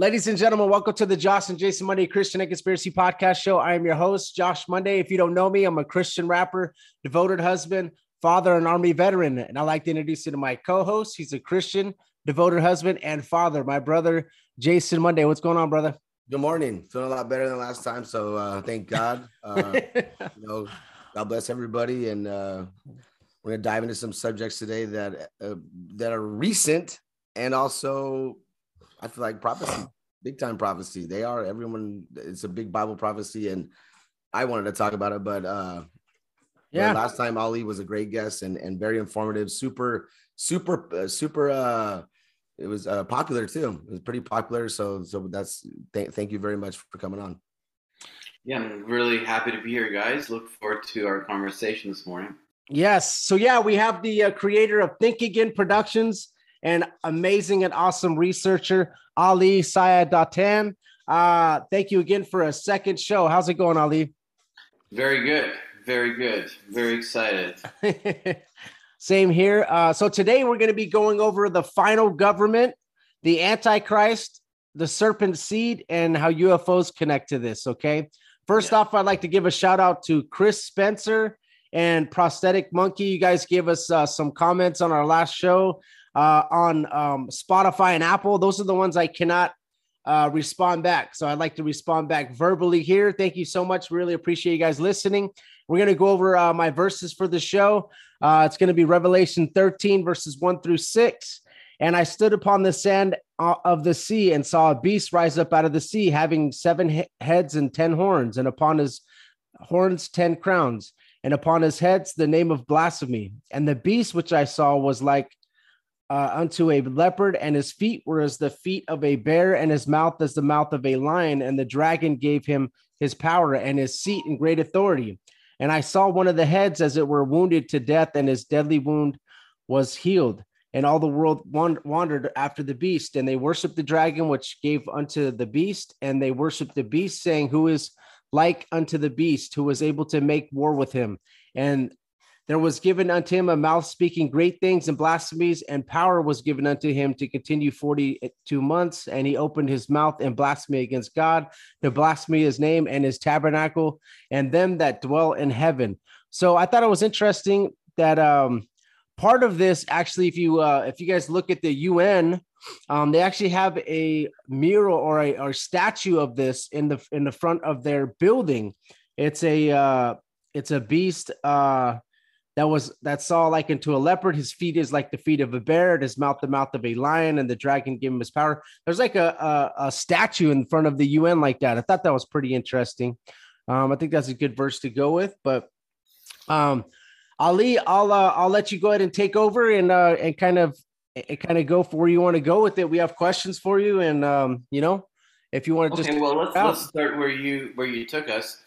Ladies and gentlemen, welcome to the Josh and Jason Monday Christian and Conspiracy Podcast Show. I am your host, Josh Monday. If you don't know me, I'm a Christian rapper, devoted husband, father, and Army veteran. And I'd like to introduce you to my co host. He's a Christian, devoted husband, and father, my brother, Jason Monday. What's going on, brother? Good morning. Feeling a lot better than last time. So uh, thank God. Uh, you know, God bless everybody. And uh, we're gonna dive into some subjects today that uh, that are recent and also I feel like prophecy, big time prophecy. They are everyone. It's a big Bible prophecy, and I wanted to talk about it, but uh, yeah. last time Ali was a great guest and and very informative. Super, super, uh, super. uh it was uh, popular too. It was pretty popular. So, so that's th- thank you very much for coming on. Yeah, I'm really happy to be here, guys. Look forward to our conversation this morning. Yes. So, yeah, we have the uh, creator of Think Again Productions and amazing and awesome researcher, Ali Siadatan. Uh, thank you again for a second show. How's it going, Ali? Very good. Very good. Very excited. Same here. Uh, so today we're going to be going over the final government, the Antichrist, the serpent seed, and how UFOs connect to this. Okay. First Yeah. off, I'd like to give a shout out to Chris Spencer and Prosthetic Monkey. You guys gave us uh, some comments on our last show uh, on um, Spotify and Apple. Those are the ones I cannot uh, respond back. So I'd like to respond back verbally here. Thank you so much. Really appreciate you guys listening. We're going to go over uh, my verses for the show. Uh, it's going to be Revelation 13, verses 1 through 6. And I stood upon the sand uh, of the sea and saw a beast rise up out of the sea, having seven he- heads and ten horns, and upon his horns ten crowns, and upon his heads the name of blasphemy. And the beast which I saw was like uh, unto a leopard, and his feet were as the feet of a bear, and his mouth as the mouth of a lion. And the dragon gave him his power and his seat and great authority. And I saw one of the heads as it were wounded to death, and his deadly wound was healed. And all the world wandered after the beast, and they worshiped the dragon, which gave unto the beast, and they worshiped the beast, saying, Who is like unto the beast, who was able to make war with him? And there was given unto him a mouth speaking great things and blasphemies, and power was given unto him to continue 42 months. And he opened his mouth in blasphemy against God, to blaspheme his name and his tabernacle, and them that dwell in heaven. So I thought it was interesting that um, part of this actually, if you uh, if you guys look at the UN, um, they actually have a mural or a or statue of this in the in the front of their building. It's a uh, it's a beast. Uh, that was that saw like into a leopard. His feet is like the feet of a bear, and his mouth the mouth of a lion, and the dragon gave him his power. There's like a, a, a statue in front of the UN like that. I thought that was pretty interesting. Um, I think that's a good verse to go with. But um, Ali, I'll uh, I'll let you go ahead and take over and uh, and kind of and kind of go for where you want to go with it. We have questions for you, and um, you know, if you want to Okay, just well let's let's start where you where you took us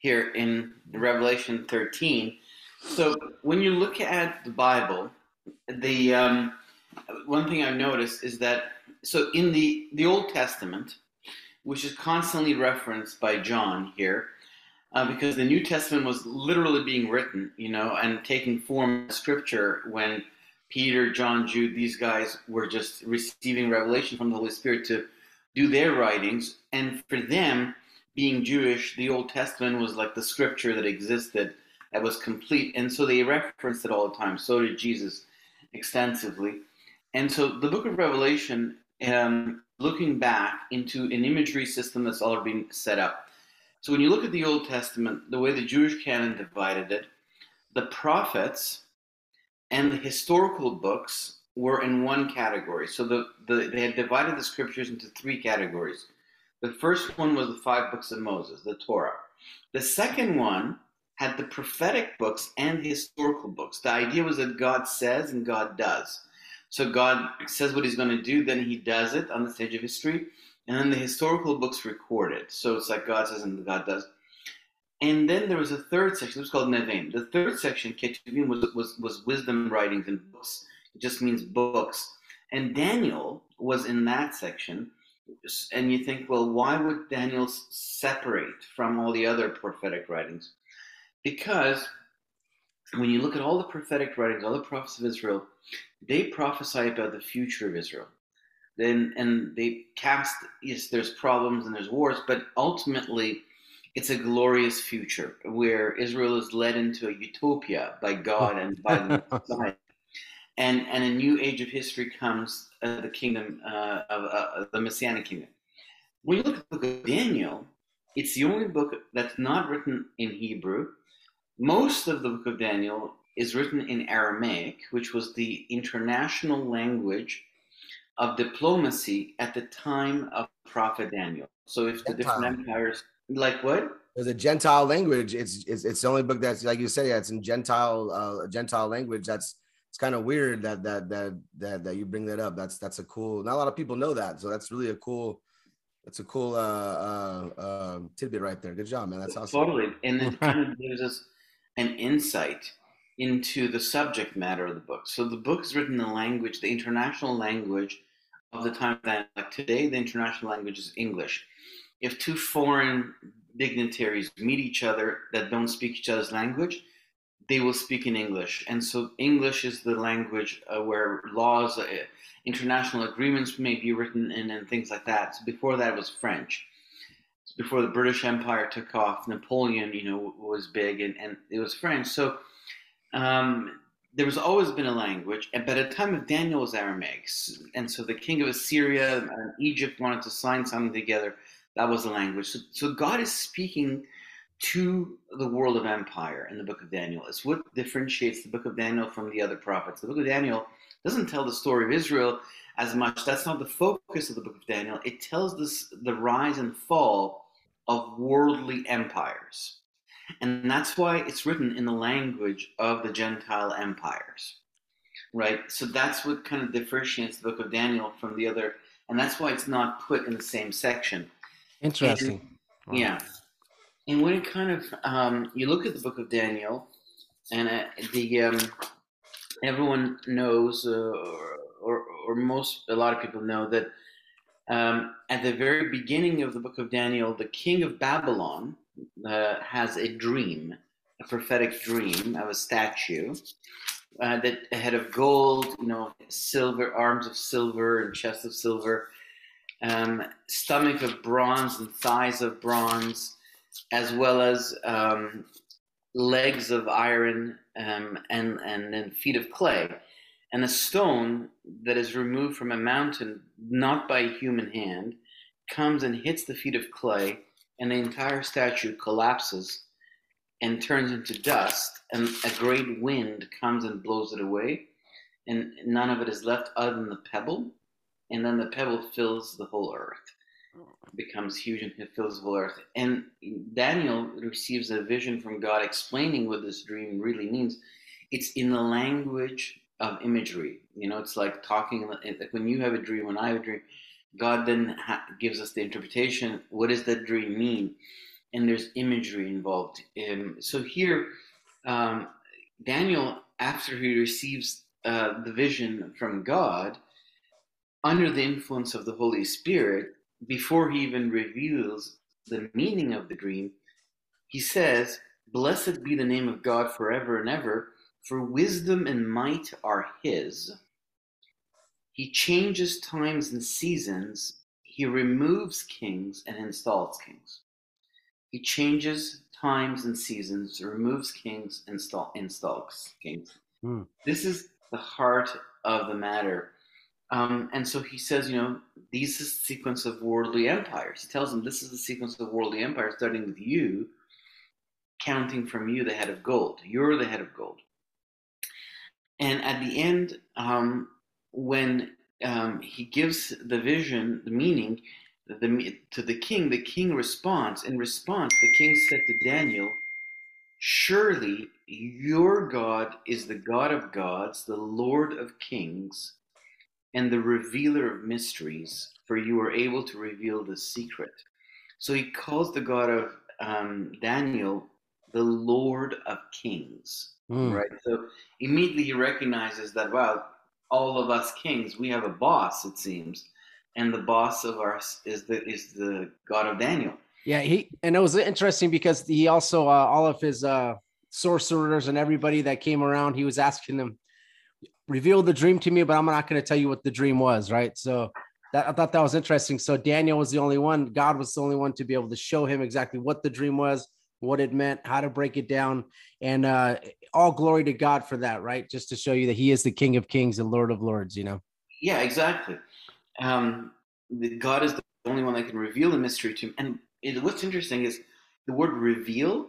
here in Revelation 13. So when you look at the Bible, the um, one thing I've noticed is that so in the the Old Testament, which is constantly referenced by John here, uh, because the New Testament was literally being written, you know, and taking form of scripture when Peter, John, Jude, these guys were just receiving revelation from the Holy Spirit to do their writings. And for them, being Jewish, the Old Testament was like the scripture that existed that was complete. And so they referenced it all the time. So did Jesus extensively. And so the book of Revelation, um, looking back into an imagery system that's already been set up. So when you look at the Old Testament, the way the Jewish canon divided it, the prophets and the historical books were in one category. So the, the they had divided the scriptures into three categories. The first one was the five books of Moses, the Torah. The second one had the prophetic books and the historical books. The idea was that God says and God does. So God says what he's going to do, then he does it on the stage of history, and then the historical books record it. So it's like God says and God does. And then there was a third section, it was called Nevi'im. The third section, Ketuvim, was, was, was wisdom writings and books. It just means books. And Daniel was in that section. And you think, well, why would Daniel separate from all the other prophetic writings? Because when you look at all the prophetic writings, all the prophets of Israel, they prophesy about the future of Israel. Then and they cast yes, there's problems and there's wars, but ultimately it's a glorious future where Israel is led into a utopia by God and by the Messiah. And, and a new age of history comes, uh, the kingdom uh, of uh, the Messianic kingdom. When you look at the book of Daniel, it's the only book that's not written in Hebrew. Most of the book of Daniel is written in Aramaic, which was the international language of diplomacy at the time of Prophet Daniel. So if the different empires, like what? There's a Gentile language. It's it's, it's the only book that's like you say, yeah, it's in Gentile uh, Gentile language. That's it's kind of weird that that that that that you bring that up. That's that's a cool. Not a lot of people know that, so that's really a cool. That's a cool uh, uh, uh, tidbit right there. Good job, man. That's awesome. Totally. And then it kind of gives us an insight into the subject matter of the book. So the book is written in the language, the international language of the time that like today, the international language is English. If two foreign dignitaries meet each other that don't speak each other's language, they will speak in English. And so English is the language uh, where laws, uh, international agreements may be written in and things like that. So before that it was French before the British Empire took off, Napoleon, you know, was big, and, and it was French. So um, there was always been a language, and by the time of Daniel was Aramaic, and so the king of Assyria and Egypt wanted to sign something together. That was the language. So, so God is speaking to the world of empire in the book of Daniel. It's what differentiates the book of Daniel from the other prophets. The book of Daniel doesn't tell the story of Israel as much. That's not the focus of the book of Daniel. It tells this the rise and fall of worldly empires. And that's why it's written in the language of the Gentile empires. Right? So that's what kind of differentiates the book of Daniel from the other and that's why it's not put in the same section. Interesting. Wow. Yeah. And when it kind of um, you look at the book of Daniel, and uh, the um, everyone knows, uh, or, or or most a lot of people know that um, at the very beginning of the book of Daniel, the king of Babylon uh, has a dream, a prophetic dream of a statue. Uh, that a head of gold, you know, silver, arms of silver, and chest of silver, um, stomach of bronze and thighs of bronze, as well as um, legs of iron um, and, and then feet of clay, and a stone that is removed from a mountain, not by human hand, comes and hits the feet of clay, and the entire statue collapses and turns into dust, and a great wind comes and blows it away, and none of it is left other than the pebble, and then the pebble fills the whole earth oh. becomes huge and it fills the whole earth. And Daniel receives a vision from God explaining what this dream really means. It's in the language of imagery. You know, it's like talking like when you have a dream, when I have a dream, God then ha- gives us the interpretation. What does that dream mean? And there's imagery involved. Um, so here, um, Daniel, after he receives uh, the vision from God, under the influence of the Holy Spirit, before he even reveals the meaning of the dream, he says, Blessed be the name of God forever and ever, for wisdom and might are his. He changes times and seasons. He removes kings and installs kings. He changes times and seasons, removes kings, install, installs kings. Hmm. This is the heart of the matter. Um, and so he says, you know, this is the sequence of worldly empires. He tells them this is the sequence of worldly empires, starting with you, counting from you the head of gold. You're the head of gold. And at the end, um, when um, he gives the vision, the meaning the, to the king, the king responds. In response, the king said to Daniel, Surely your God is the God of gods, the Lord of kings, and the revealer of mysteries, for you are able to reveal the secret. So he calls the God of um, Daniel the Lord of kings, Hmm. right? So immediately he recognizes that, well, all of us kings, we have a boss, it seems, and the boss of ours is the is the God of Daniel. Yeah, he and it was interesting because he also uh, all of his uh sorcerers and everybody that came around, he was asking them, reveal the dream to me, but I'm not going to tell you what the dream was, right? So that I thought that was interesting. So Daniel was the only one, God was the only one to be able to show him exactly what the dream was, what it meant, how to break it down, and uh all glory to God for that, right? Just to show you that He is the King of Kings and Lord of Lords, you know. Yeah, exactly. Um, the, God is the only one that can reveal the mystery to him. And it, what's interesting is the word reveal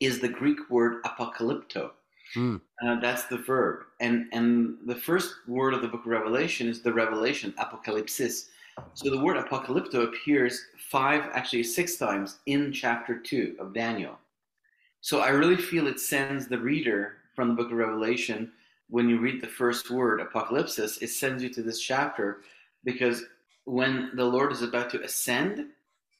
is the Greek word apocalypto. Hmm. Uh, that's the verb. And, and the first word of the book of Revelation is the revelation, apocalypsis. So the word apocalypto appears five, actually six times in chapter two of Daniel. So I really feel it sends the reader from the book of Revelation when you read the first word, apocalypsis, it sends you to this chapter because when the Lord is about to ascend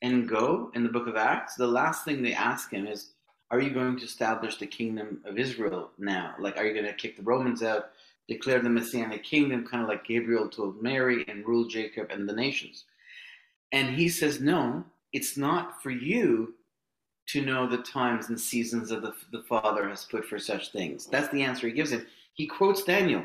and go in the book of Acts, the last thing they ask him is, Are you going to establish the kingdom of Israel now? Like, are you going to kick the Romans out, declare the Messianic kingdom, kind of like Gabriel told Mary, and rule Jacob and the nations? And he says, No, it's not for you to know the times and seasons that the, the Father has put for such things. That's the answer he gives him. He quotes Daniel.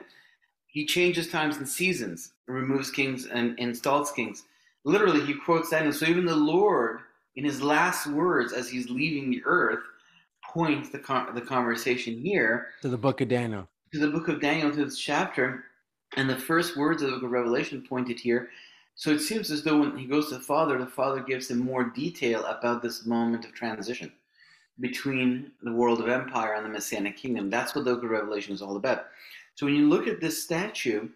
He changes times and seasons, removes kings and installs kings. Literally, he quotes Daniel. So even the Lord, in his last words as he's leaving the earth, points the, con- the conversation here To the book of Daniel. To the book of Daniel, to this chapter, and the first words of the book of Revelation pointed here. So it seems as though when he goes to the Father, the Father gives him more detail about this moment of transition between the world of empire and the Messianic kingdom. That's what the book of Revelation is all about. So when you look at this statue,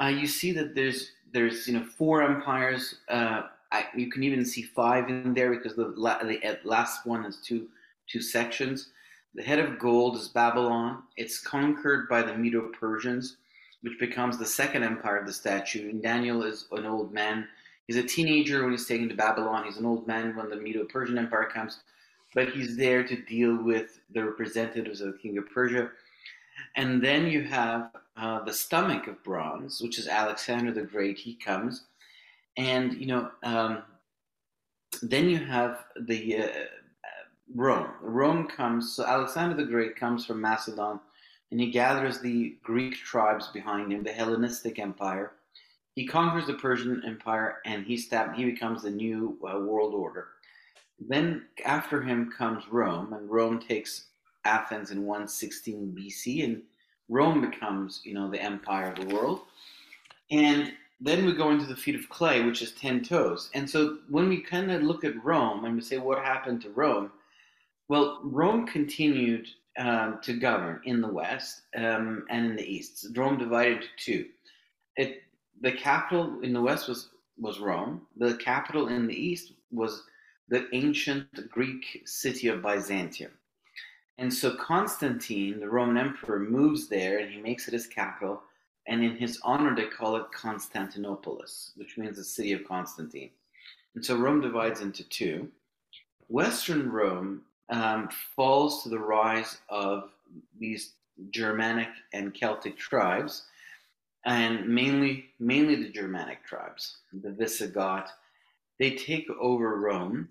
uh, you see that there's there's you know four empires. Uh, I, you can even see five in there because the, la- the uh, last one has two two sections. The head of gold is Babylon. It's conquered by the Medo-Persians, which becomes the second empire of the statue. And Daniel is an old man. He's a teenager when he's taken to Babylon. He's an old man when the Medo-Persian Empire comes, but he's there to deal with the representatives of the king of Persia. And then you have uh, the stomach of bronze, which is Alexander the Great. He comes, and you know, um, then you have the uh, Rome. Rome comes. So Alexander the Great comes from Macedon, and he gathers the Greek tribes behind him, the Hellenistic Empire. He conquers the Persian Empire, and he stab- He becomes the new uh, world order. Then after him comes Rome, and Rome takes Athens in 116 BC, and Rome becomes, you know, the empire of the world. And then we go into the feet of clay, which is 10 toes. And so when we kind of look at Rome and we say, what happened to Rome? Well, Rome continued um, to govern in the West um, and in the East. Rome divided into two. It, the capital in the West was, was Rome. The capital in the East was the ancient Greek city of Byzantium. And so Constantine, the Roman emperor, moves there and he makes it his capital. And in his honor, they call it Constantinopolis, which means the city of Constantine. And so Rome divides into two. Western Rome um, falls to the rise of these Germanic and Celtic tribes, and mainly mainly the Germanic tribes, the Visigoth. They take over Rome,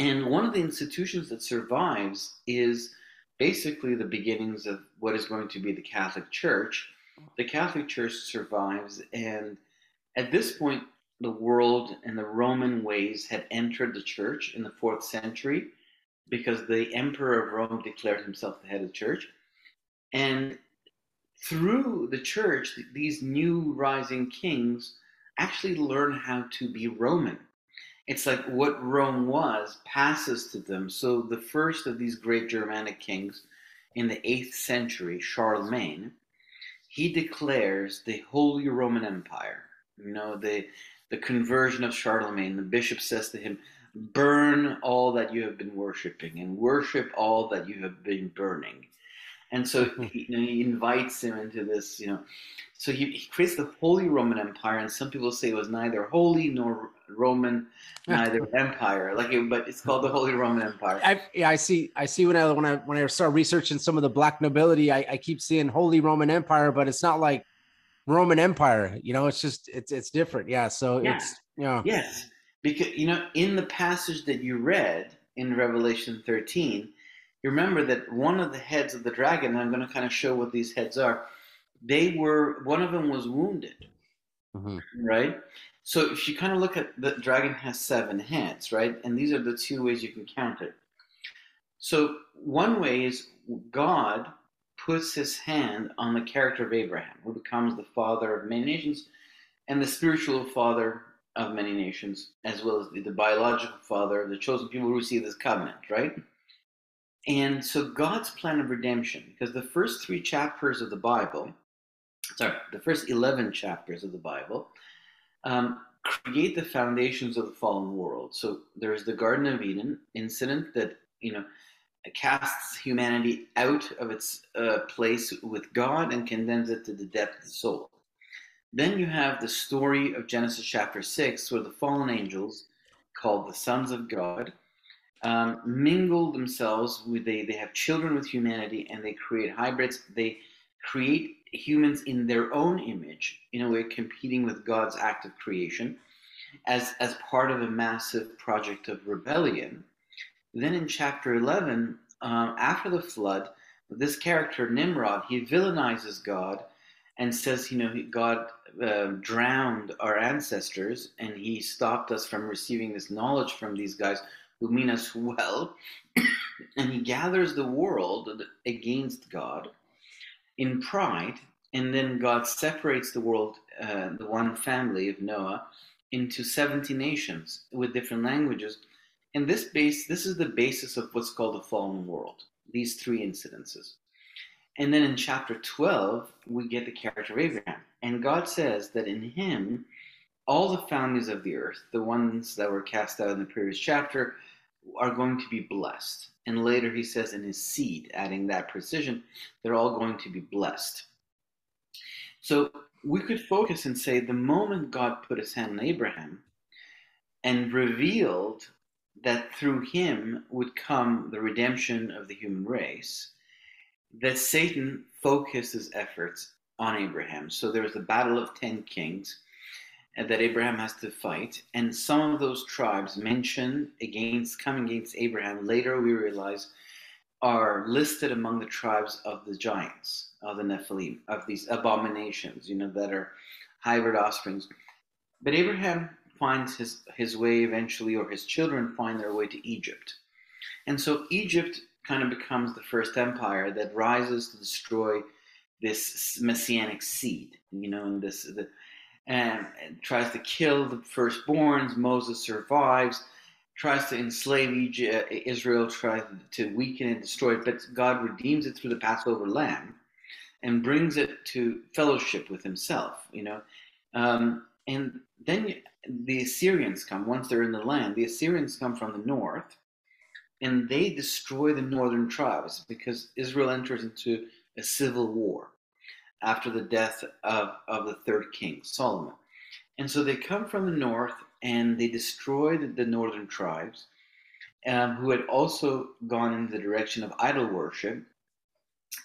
and one of the institutions that survives is basically the beginnings of what is going to be the Catholic Church. The Catholic Church survives, and at this point, the world and the Roman ways had entered the church in the fourth century because the emperor of Rome declared himself the head of the church. And through the church, these new rising kings actually learn how to be Roman. It's like what Rome was passes to them. So the first of these great Germanic kings in the 8th century, Charlemagne, he declares the Holy Roman Empire. You know, the the conversion of Charlemagne. The bishop says to him, Burn all that you have been worshiping and worship all that you have been burning. And so he, you know, he invites him into this, you know. So he, he, creates the Holy Roman Empire, and some people say it was neither holy nor Roman, neither empire. Like, it, but it's called the Holy Roman Empire. I, yeah, I see. I see when I when I when I start researching some of the black nobility, I, I keep seeing Holy Roman Empire, but it's not like Roman Empire. You know, it's just it's it's different. Yeah. So Yeah. it's yeah. Yes, because you know, in the passage that you read in Revelation 13, you remember that one of the heads of the dragon, and I'm going to kind of show what these heads are. They were one of them was wounded, Mhm. right? So if you kind of look at the dragon has seven heads, right? And these are the two ways you can count it. So one way is God puts his hand on the character of Abraham, who becomes the father of many nations and the spiritual father of many nations, as well as the, the biological father the chosen people who receive this covenant, right? And so God's plan of redemption, because the first three chapters of the Bible, sorry, the first 11 chapters of the Bible, um, create the foundations of the fallen world. So there's the Garden of Eden incident that, you know, casts humanity out of its uh, place with God and condemns it to the depth of the soul. Then you have the story of Genesis chapter 6, where the fallen angels, called the sons of God, um, mingle themselves with, they, they have children with humanity and they create hybrids. They create humans in their own image, in a way competing with God's act of creation as, as part of a massive project of rebellion. Then in chapter 11, um, after the flood, this character, Nimrod, he villainizes God and says, you know, God uh, drowned our ancestors and he stopped us from receiving this knowledge from these guys who mean us well. and he gathers the world against God in pride. And then God separates the world, uh, the one family of Noah, into 70 nations with different languages. And this base, this is the basis of what's called the fallen world. These three incidences. And then in chapter 12, we get the character of Abraham. And God says that in him, all the families of the earth, the ones that were cast out in the previous chapter, are going to be blessed. And later he says in his seed, adding that precision, they're all going to be blessed. So we could focus and say the moment God put his hand on Abraham and revealed that through him would come the redemption of the human race, that Satan focused his efforts on Abraham. So there's the battle of 10 kings that Abraham has to fight, and some of those tribes mentioned against coming against Abraham later we realize are listed among the tribes of the giants, of the Nephilim, of these abominations, you know, that are hybrid offsprings. But Abraham finds his, his way eventually, or his children find their way to Egypt. And so Egypt kind of becomes the first empire that rises to destroy this messianic seed, you know, and this the, and, tries to kill the firstborns. Moses survives, tries to enslave Egypt, Israel, tries to weaken and destroy it, but God redeems it through the Passover lamb and brings it to fellowship with Himself, you know. Um, and then the Assyrians come once they're in the land. The Assyrians come from the north and they destroy the northern tribes because Israel enters into a civil war after the death of, of the third king, Solomon. And so they come from the north and they destroy the, the northern tribes um, who had also gone in the direction of idol worship.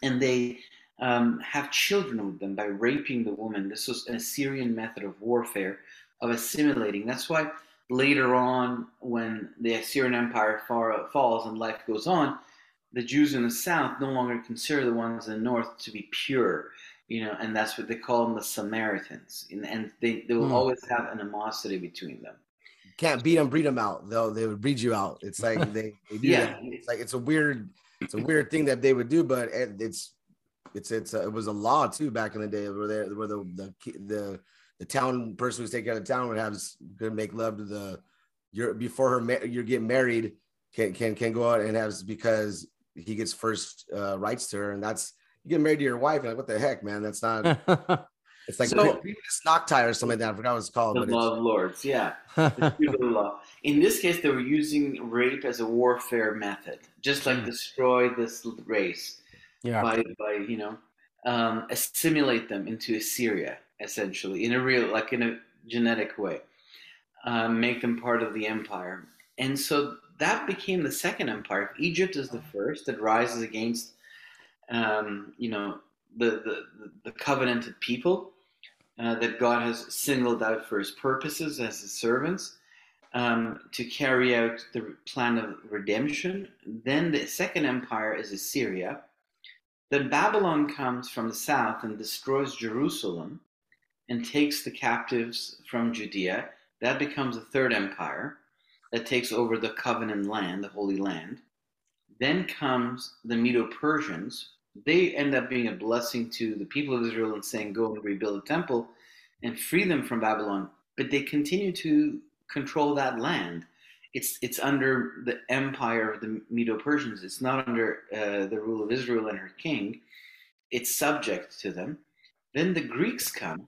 And they um, have children with them by raping the woman. This was an Assyrian method of warfare, of assimilating. That's why later on, when the Assyrian Empire far, falls and life goes on, the Jews in the south no longer consider the ones in the north to be pure, you know, and that's what they call them the Samaritans, and, and they, they will Hmm. always have animosity between them. Can't beat them, breed them out. Though they would breed you out. It's like they, they do Yeah. that. It's like it's a weird, it's a weird thing that they would do, but it, it's it's it's a, it was a law too back in the day where they where the the the the town person who's taking care of the town would have s- could make love to the your before her you're getting married can can can go out and have because he gets first uh, rights to her and that's you get married to your wife and like what the heck man that's not it's like So- pre- previous knock tie or something like that I forgot what it's called The but law it's, of lords, yeah. the feudal. In this case, they were using rape as a warfare method, just like destroy this race yeah. by, by you know, um, assimilate them into Assyria, essentially, in a real, like in a genetic way, um, make them part of the empire. And so that became the second empire. Egypt is the first that rises against, um, you know, the, the, the covenanted people uh, that God has singled out for his purposes as his servants um, to carry out the plan of redemption. Then the second empire is Assyria. Then Babylon comes from the south and destroys Jerusalem and takes the captives from Judea. That becomes the third empire that takes over the covenant land, the Holy Land. Then comes the Medo Persians. They end up being a blessing to the people of Israel and saying, Go and rebuild the temple and free them from Babylon. But they continue to control that land. It's, it's under the empire of the Medo Persians. It's not under uh, the rule of Israel and her king. It's subject to them. Then the Greeks come,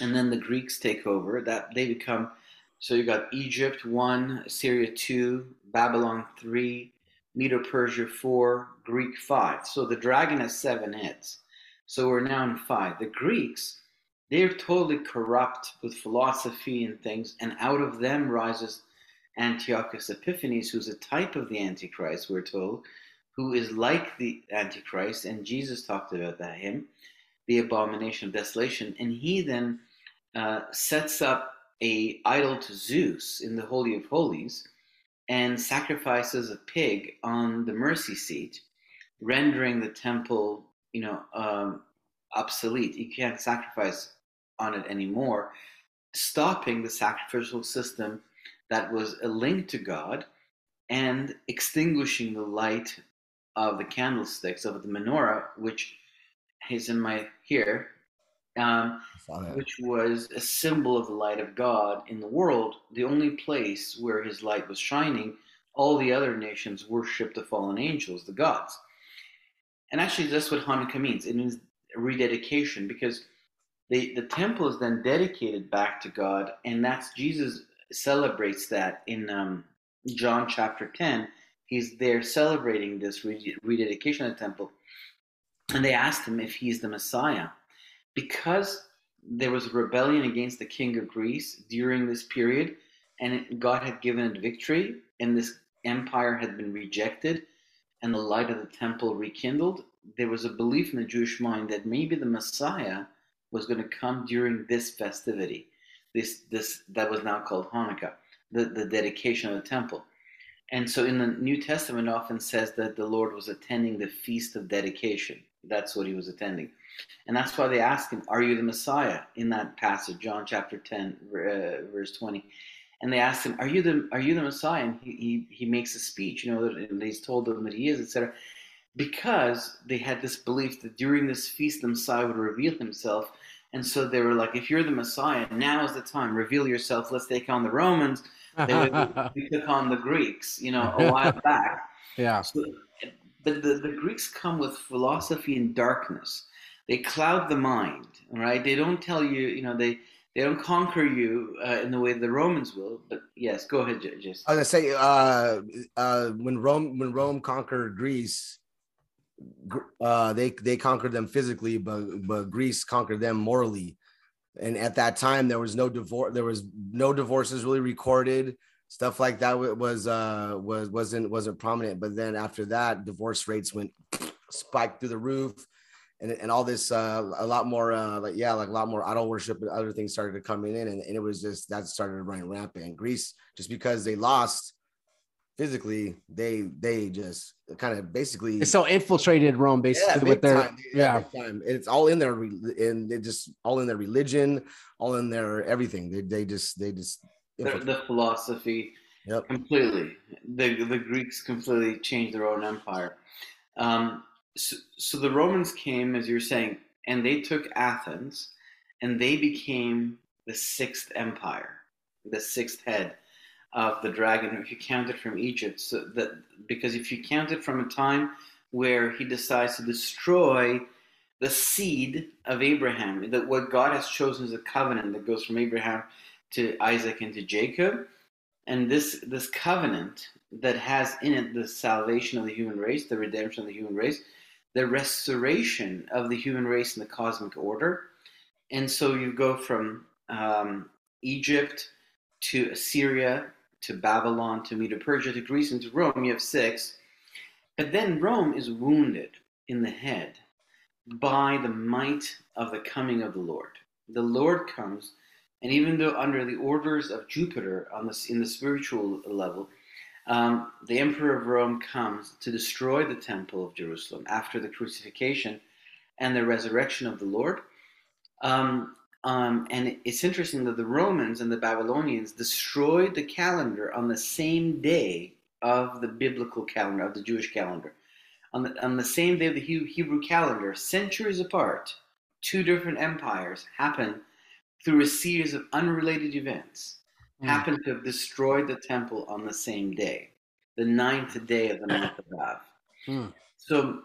and then the Greeks take over. That they become so you got Egypt one, Syria two, Babylon three, Medo Persia four, Greek five. So the dragon has seven heads. So we're now in five. The Greeks, they're totally corrupt with philosophy and things, and out of them rises Antiochus Epiphanes, who's a type of the Antichrist, we're told, who is like the Antichrist, and Jesus talked about that him, the abomination of desolation, and he then uh, sets up a idol to Zeus in the Holy of Holies and sacrifices a pig on the mercy seat, rendering the temple, you know, um, obsolete. You can't sacrifice on it anymore, stopping the sacrificial system that was a link to God and extinguishing the light of the candlesticks of the menorah, which is in my here. Um, which was a symbol of the light of God in the world, the only place where his light was shining, all the other nations worshiped the fallen angels, the gods. And actually, that's what Hanukkah means. It means rededication because the, the temple is then dedicated back to God, and that's Jesus celebrates that in um, John chapter 10. He's there celebrating this rededication of the temple. And they asked him if he's the Messiah because there was a rebellion against the king of Greece during this period, and God had given it victory, and this empire had been rejected, and the light of the temple rekindled. There was a belief in the Jewish mind that maybe the Messiah was going to come during this festivity, this this that was now called Hanukkah, the, the dedication of the temple. And so in the New Testament often says that the Lord was attending the feast of dedication. That's what he was attending. And that's why they ask him, Are you the Messiah? in that passage, John chapter 10, uh, verse 20. And they ask him, Are you the are you the Messiah? And he, he, he makes a speech, you know, and he's told them that he is, etc. Because they had this belief that during this feast the Messiah would reveal himself. And so they were like, If you're the Messiah, now is the time, reveal yourself, let's take on the Romans. They took on the Greeks, you know, a while back. yeah. So, but the, the Greeks come with philosophy and darkness. They cloud the mind, right? They don't tell you, you know, they they don't conquer you uh, in the way the Romans will. But yes, go ahead, Jason. I was gonna say, uh, uh, when Rome when Rome conquered Greece, uh, they they conquered them physically, but but Greece conquered them morally. And at that time, there was no divorce. There was no divorces really recorded. Stuff like that was uh was wasn't wasn't prominent. But then after that, divorce rates went spiked through the roof. And, and all this uh, a lot more uh, like yeah like a lot more idol worship and other things started to come in and, and it was just that started running rampant greece just because they lost physically they they just kind of basically so infiltrated Rome basically big with their time. yeah. big it's all in their and it just all in their religion all in their everything they, they just they just The, the philosophy Yep. completely. The the Greeks completely changed their own empire. Um, so, so the Romans came, as you're saying, and they took Athens, and they became the sixth empire, the sixth head of the dragon. If you count it from Egypt, so that because if you count it from a time where he decides to destroy the seed of Abraham, that what God has chosen as a covenant that goes from Abraham to Isaac and to Jacob, and this this covenant that has in it the salvation of the human race, the redemption of the human race, the restoration of the human race in the cosmic order, and so you go from um, Egypt to Assyria to Babylon to Medo-Persia to Greece and to Rome. You have six, but then Rome is wounded in the head by the might of the coming of the Lord. The Lord comes, and even though under the orders of Jupiter on this in the spiritual level, um, the Emperor of Rome comes to destroy the Temple of Jerusalem after the crucifixion and the resurrection of the Lord. Um, um, and it's interesting that the Romans and the Babylonians destroyed the calendar on the same day of the biblical calendar, of the Jewish calendar. On the, on the same day of the Hebrew calendar, centuries apart, two different empires happen through a series of unrelated events, Hmm. happen to have destroyed the temple on the same day, the ninth day of the month of Av. Hmm. So,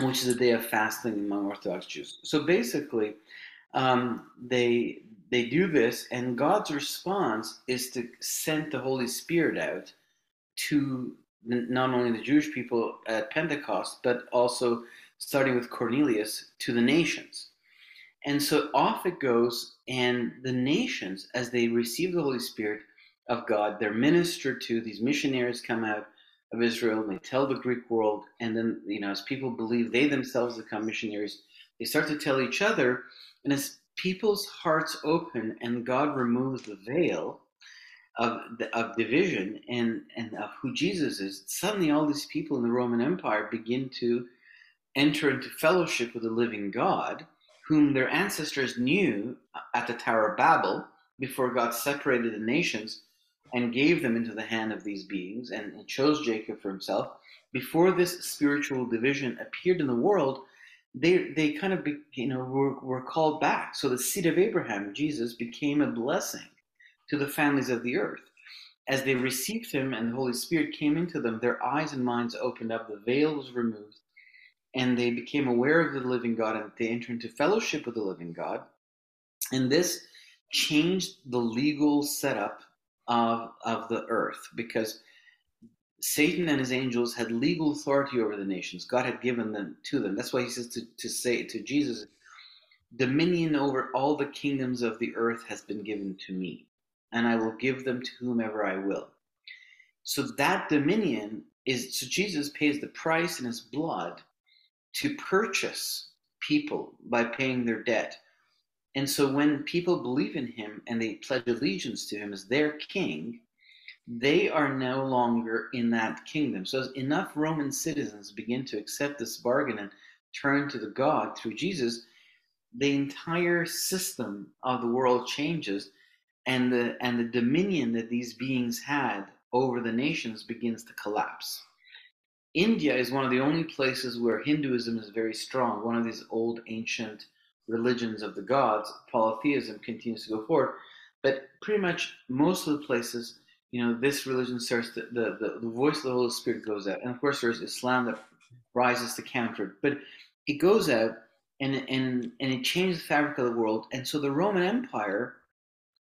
which is a day of fasting among Orthodox Jews. So basically, um, they they do this, and God's response is to send the Holy Spirit out to not only the Jewish people at Pentecost, but also starting with Cornelius to the nations. And so off it goes, and the nations, as they receive the Holy Spirit of God, they're ministered to. These missionaries come out of Israel and they tell the Greek world, and then you know, as people believe they themselves become missionaries, they start to tell each other, and as people's hearts open and God removes the veil of of division and and of who Jesus is, suddenly all these people in the Roman Empire begin to enter into fellowship with the living God, whom their ancestors knew at the Tower of Babel before God separated the nations and gave them into the hand of these beings and, chose Jacob for himself. Before this spiritual division appeared in the world, they they kind of be, you know were, were called back. So the seed of Abraham, Jesus, became a blessing to the families of the earth. As they received him and the Holy Spirit came into them, their eyes and minds opened up, the veil was removed, and they became aware of the living God and they entered into fellowship with the living God. And this changed the legal setup of, of the earth because Satan and his angels had legal authority over the nations. God had given them to them. That's why he says to, to say to Jesus, dominion over all the kingdoms of the earth has been given to me, and I will give them to whomever I will. So that dominion is so Jesus pays the price in his blood to purchase people by paying their debt. And so when people believe in him and they pledge allegiance to him as their king, they are no longer in that kingdom. So as enough Roman citizens begin to accept this bargain and turn to the God through Jesus, the entire system of the world changes and the and the dominion that these beings had over the nations begins to collapse. India is one of the only places where Hinduism is very strong, one of these old ancient religions of the gods. Polytheism continues to go forward, but pretty much most of the places, you know, this religion starts to, the, the, the voice of the Holy Spirit goes out. And of course, there's Islam that rises to counter it, but it goes out and, and, and it changes the fabric of the world. And so the Roman Empire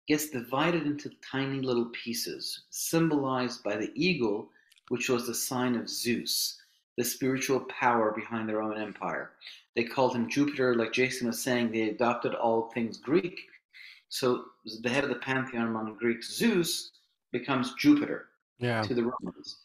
gets divided into tiny little pieces, symbolized by the eagle, which was the sign of Zeus, the spiritual power behind their own Empire. They called him Jupiter, like Jason was saying, they adopted all things Greek. So the head of the pantheon among Greeks, Zeus, becomes Jupiter Yeah. to the Romans.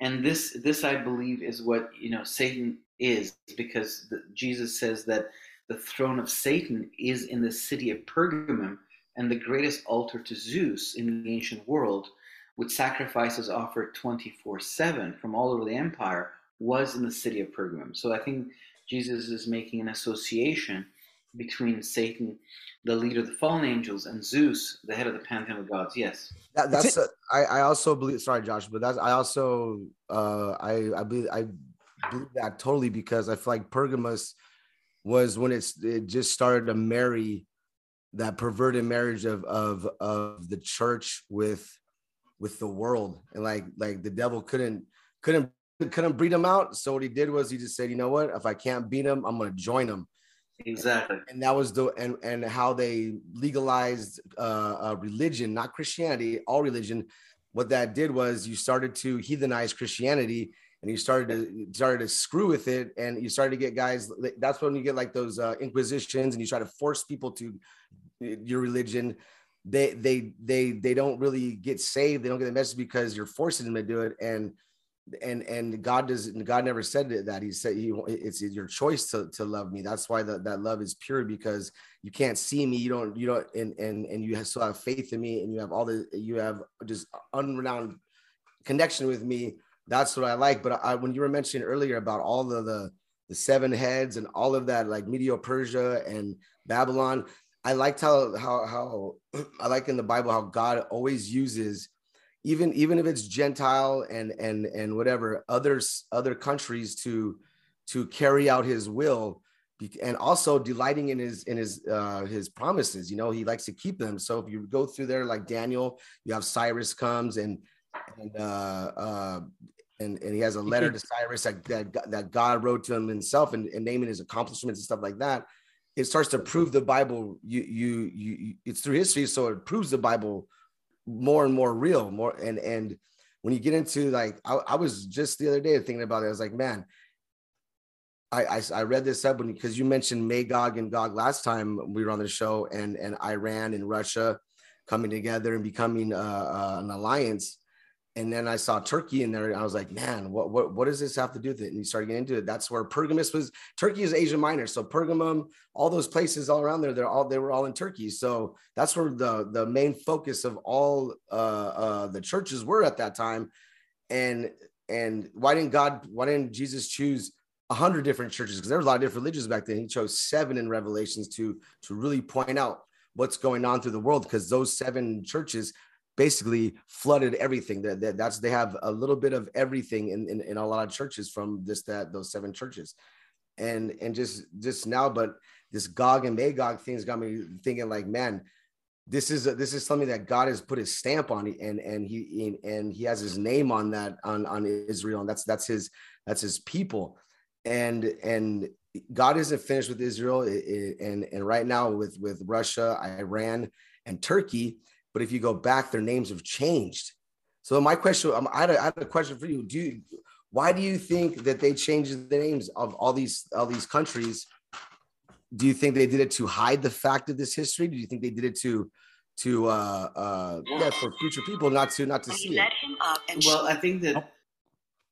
And this, this I believe, is what you know Satan is, because the, Jesus says that the throne of Satan is in the city of Pergamum, and the greatest altar to Zeus in the ancient world, with sacrifices offered 24/7 from all over the empire, was in the city of Pergamum. So I think Jesus is making an association between Satan, the leader of the fallen angels, and Zeus, the head of the pantheon of gods. Yes. That, It's that's a, I, I also believe sorry Josh but that's I also uh I I believe I believe that totally because I feel like Pergamos was when it's it just started to marry that perverted marriage of of of the church with with the world. And like like the devil couldn't couldn't couldn't beat him out. So what he did was he just said you know what? If I can't beat him I'm gonna join him. Exactly. and that was the and and how they legalized uh, uh religion not christianity all religion. What that did was you started to heathenize christianity and you started to started to screw with it. And you started to get guys that's when you get like those uh, inquisitions and you try to force people to your religion they they they they don't really get saved. They don't get the message because you're forcing them to do it. And and and God does God never said that he said he it's your choice to to love me. That's why that that love is pure because you can't see me. You don't you don't and and and you have, still have faith in me and you have all the you have just unrenowned connection with me. That's what I like. But I when you were mentioning earlier about all the the the seven heads and all of that like Medio Persia and Babylon I liked how how how I like in the Bible how God always uses even even if it's gentile and and and whatever others other countries to to carry out his will and also delighting in his in his uh his promises you know he likes to keep them so if you go through there like daniel you have cyrus comes and and uh uh and, and he has a letter to Cyrus that, that, that God wrote to him himself and, and naming his accomplishments and stuff like that. It starts to prove the Bible. You, you, you, it's through history, so it proves the Bible more and more real more and and when you get into like I, I was just the other day thinking about it i was like man i i, I read this up because you mentioned magog and gog last time we were on the show and and iran and russia coming together and becoming uh, uh, an alliance and then I saw Turkey in there. And I was like, man, what, what, what does this have to do with it? And you started getting into it. That's where Pergamus was. Turkey is Asia Minor. So Pergamum, all those places all around there, they're all, they were all in Turkey. So that's where the, the main focus of all uh, uh, the churches were at that time. And, and why didn't God, why didn't Jesus choose a hundred different churches? Because there were a lot of different religions back then. He chose seven in Revelations to, to really point out what's going on through the world. Because those seven churches basically flooded everything. That, that that's they have a little bit of everything in, in in a lot of churches from this that those seven churches. And and just just now but this gog and magog thing's got me thinking like man this is a, this is something that god has put his stamp on and and he and he has his name on that on on israel and that's that's his that's his people. And and god isn't finished with israel and and right now with with russia iran and turkey but if you go back, their names have changed. So my question, um, I had, a, I had a question for you. Do you, why do you think that they changed the names of all these all these countries? Do you think they did it to hide the fact of this history? Do you think they did it to to uh uh yeah for future people not to not to When see you it? him up and Well, I think that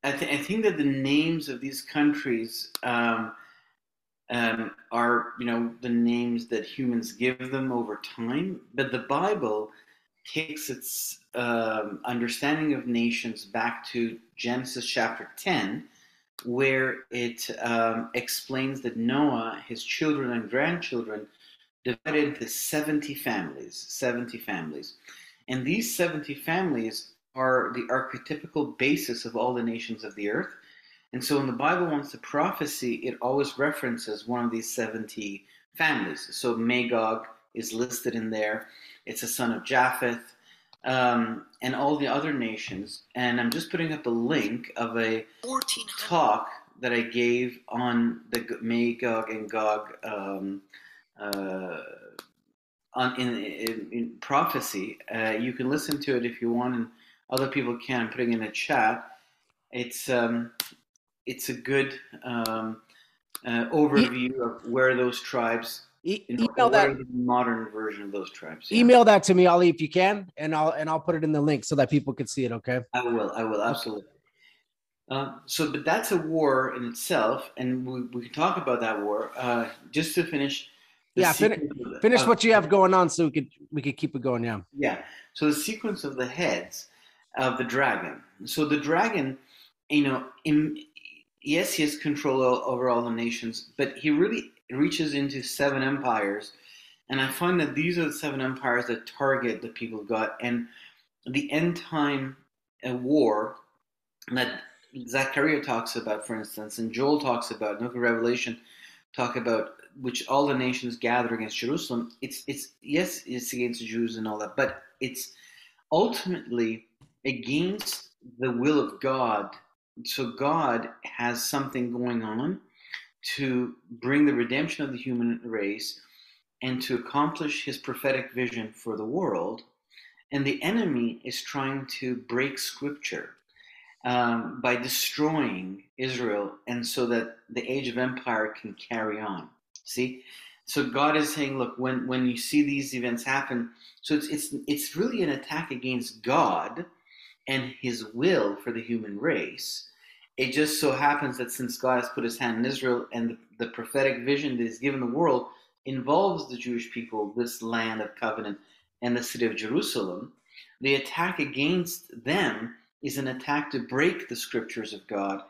I, th- I think that the names of these countries um, um, are you know the names that humans give them over time, but the Bible takes its um, understanding of nations back to Genesis chapter ten, where it um, explains that Noah, his children and grandchildren, divided into seventy families. Seventy families, and these seventy families are the archetypical basis of all the nations of the earth. And so when the Bible wants to prophecy, it always references one of these 70 families. So Magog is listed in there. It's a son of Japheth, um, and all the other nations. And I'm just putting up a link of a 1400 talk that I gave on the Magog and Gog um, uh, on in, in, in prophecy. Uh, you can listen to it if you want, and other people can. I'm putting in a chat. It's um, it's a good um, uh, overview of where those tribes. E- email that modern version of those tribes. yeah. email that to me, Ali, if you can, and I'll and I'll put it in the link so that people can see it. Okay. I will. I will absolutely. Uh, so, but that's a war in itself, and we, we can talk about that war. Uh, just to finish. Yeah, fin- Finish of- what you have going on, so we could we could keep it going. Yeah. Yeah. So the sequence of the heads of the dragon. So the dragon, you know, in, yes, he has control over all the nations, but he really reaches into seven empires. And I find that these are the seven empires that target the people of God. And the end time war that Zachariah talks about, for instance, and Joel talks about, Book of Revelation talk about, which all the nations gather against Jerusalem. It's it's yes, it's against the Jews and all that, but it's ultimately against the will of God. So God has something going on to bring the redemption of the human race and to accomplish his prophetic vision for the world. And the enemy is trying to break scripture um, by destroying Israel, and so that the age of empire can carry on. See, so God is saying, look, when when you see these events happen, so it's it's it's really an attack against God and His will for the human race. It just so happens that since God has put His hand in Israel, and the, the prophetic vision that He's given the world involves the Jewish people, this land of covenant, and the city of Jerusalem, the attack against them is an attack to break the scriptures of God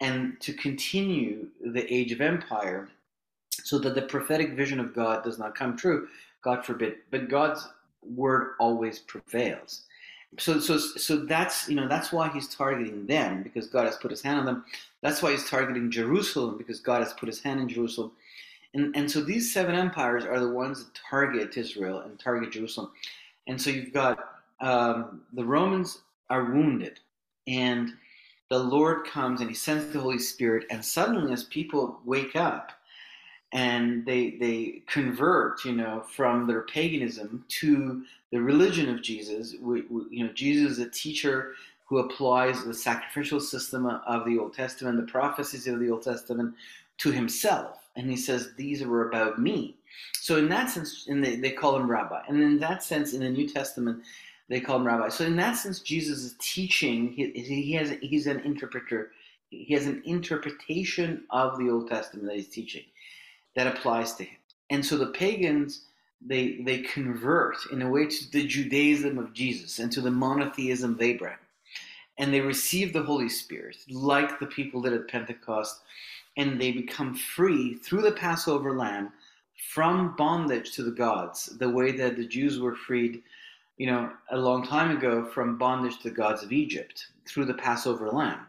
and to continue the age of empire so that the prophetic vision of God does not come true. God forbid. But God's word always prevails. So, so, so that's you know that's why he's targeting them because God has put His hand on them. That's why he's targeting Jerusalem because God has put His hand in Jerusalem. And and so these seven empires are the ones that target Israel and target Jerusalem. And so you've got um, the Romans are wounded, and the Lord comes and He sends the Holy Spirit, and suddenly, as people wake up and they they convert, you know, from their paganism to the religion of Jesus, we, we, you know, Jesus is a teacher who applies the sacrificial system of the Old Testament, the prophecies of the Old Testament, to himself, and he says these were about me. So in that sense, and they, they call him rabbi, and in that sense, in the New Testament, they call him rabbi. So in that sense, Jesus is teaching. He, he has he's an interpreter. He has an interpretation of the Old Testament that he's teaching that applies to him. And so the pagans they they convert in a way to the Judaism of Jesus and to the monotheism of Abraham. And they receive the Holy Spirit, like the people did at Pentecost, and they become free through the Passover lamb from bondage to the gods, the way that the Jews were freed, you know, a long time ago from bondage to the gods of Egypt through the Passover lamb,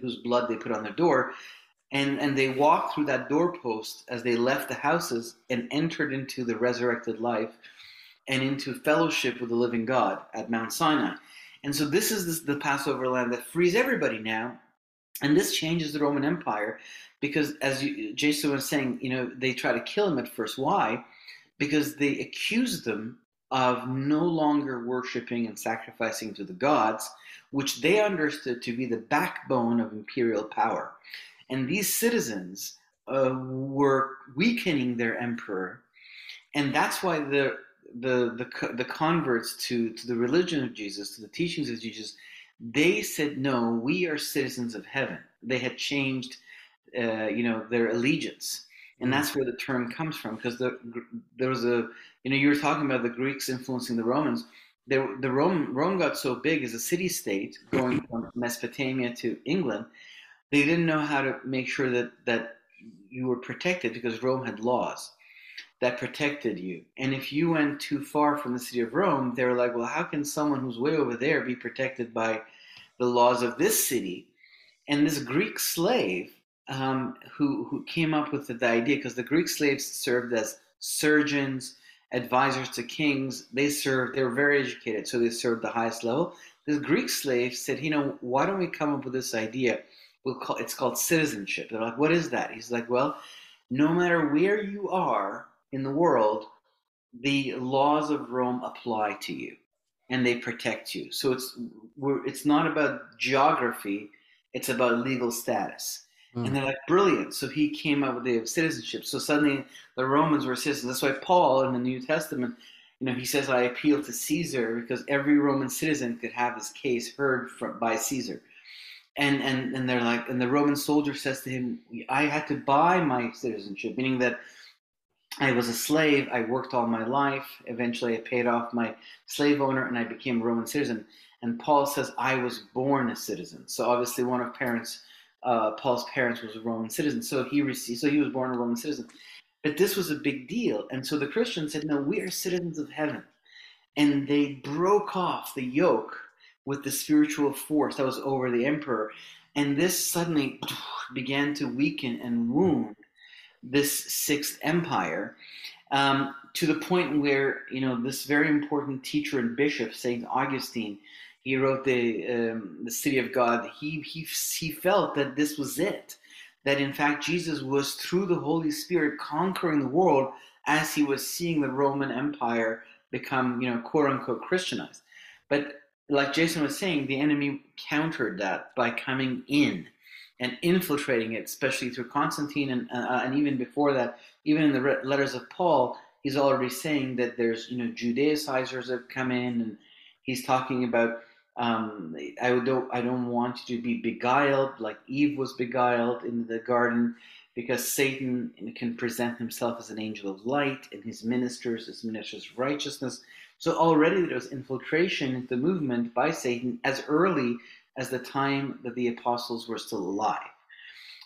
whose blood they put on their door. And, and they walked through that doorpost as they left the houses and entered into the resurrected life and into fellowship with the living God at Mount Sinai. And so this is the Passover lamb that frees everybody now. And this changes the Roman Empire because, as you, Jason was saying, you know, they try to kill him at first. Why? Because they accuse them of no longer worshiping and sacrificing to the gods, which they understood to be the backbone of imperial power. And these citizens uh, were weakening their emperor, and that's why the the the, the converts to, to the religion of Jesus, to the teachings of Jesus, they said, "No, we are citizens of heaven." They had changed, uh, you know, their allegiance, and that's where the term comes from. Because the, there was a, you know, you were talking about the Greeks influencing the Romans. There, the Rome Rome got so big as a city state, going from Mesopotamia to England. They didn't know how to make sure that that you were protected because Rome had laws that protected you. And if you went too far from the city of Rome, they were like, well, how can someone who's way over there be protected by the laws of this city? And this Greek slave um, who, who came up with the idea, because the Greek slaves served as surgeons, advisors to kings, they served, they were very educated, so they served the highest level. This Greek slave said, you know, why don't we come up with this idea? We'll call, it's called citizenship. They're like, what is that? He's like, well, no matter where you are, in the world, the laws of Rome apply to you, and they protect you. So it's we're, it's not about geography; it's about legal status. Mm. And they're like, brilliant. So he came up with the citizenship. So suddenly the Romans were citizens. That's why Paul in the New Testament, you know, he says, I appeal to Caesar because every Roman citizen could have his case heard from, by Caesar. And, and, and they're like, and the Roman soldier says to him, I had to buy my citizenship, meaning that I was a slave. I worked all my life. Eventually, I paid off my slave owner and I became a Roman citizen. And Paul says, I was born a citizen. So obviously, one of parents uh, Paul's parents was a Roman citizen, so he received, so he was born a Roman citizen. But this was a big deal, and so the Christians said, "No, we are citizens of heaven," and they broke off the yoke with the spiritual force that was over the emperor, and this suddenly began to weaken and wound this sixth empire. Um, to the point where you know this very important teacher and bishop, Saint Augustine, he wrote the um, the City of God. He he he felt that this was it. That in fact Jesus was through the Holy Spirit conquering the world as he was seeing the Roman Empire become you know quote unquote Christianized. But like Jason was saying, the enemy countered that by coming in and infiltrating it, especially through Constantine and uh, and even before that, even in the letters of Paul, he's already saying that there's you know Judaicizers have come in and he's talking about um, I don't I don't want you to be beguiled like Eve was beguiled in the garden because Satan can present himself as an angel of light and his ministers as ministers of righteousness. So already there was infiltration into the movement by Satan as early as the time that the apostles were still alive.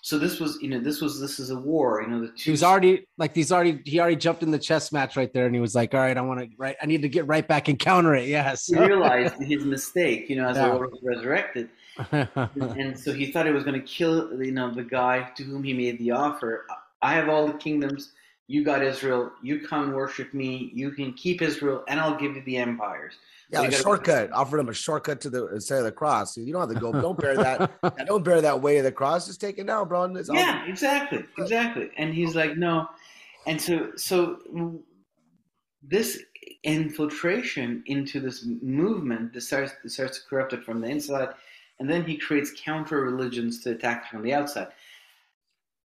So this was, you know, this was this is a war. You know, the two. He was already like he's already he already jumped in the chess match right there, and he was like, "All right, I want to right, I need to get right back and counter it." Yes, he realized his mistake. You know, as Yeah. the Lord was resurrected, and so he thought he was going to kill, you know, the guy to whom he made the offer. I have all the kingdoms. You got Israel. You come worship me. You can keep Israel, and I'll give you the empires. Yeah, You a gotta- shortcut. Offered him a shortcut to the uh, instead of the cross. You don't have to go. Don't bear that. don't bear that way of the cross. Just take it now, bro. and It's all- Yeah, exactly, exactly. And he's like, no. And so, so this infiltration into this movement this starts, this starts to corrupt it from the inside, and then he creates counter religions to attack it from the outside.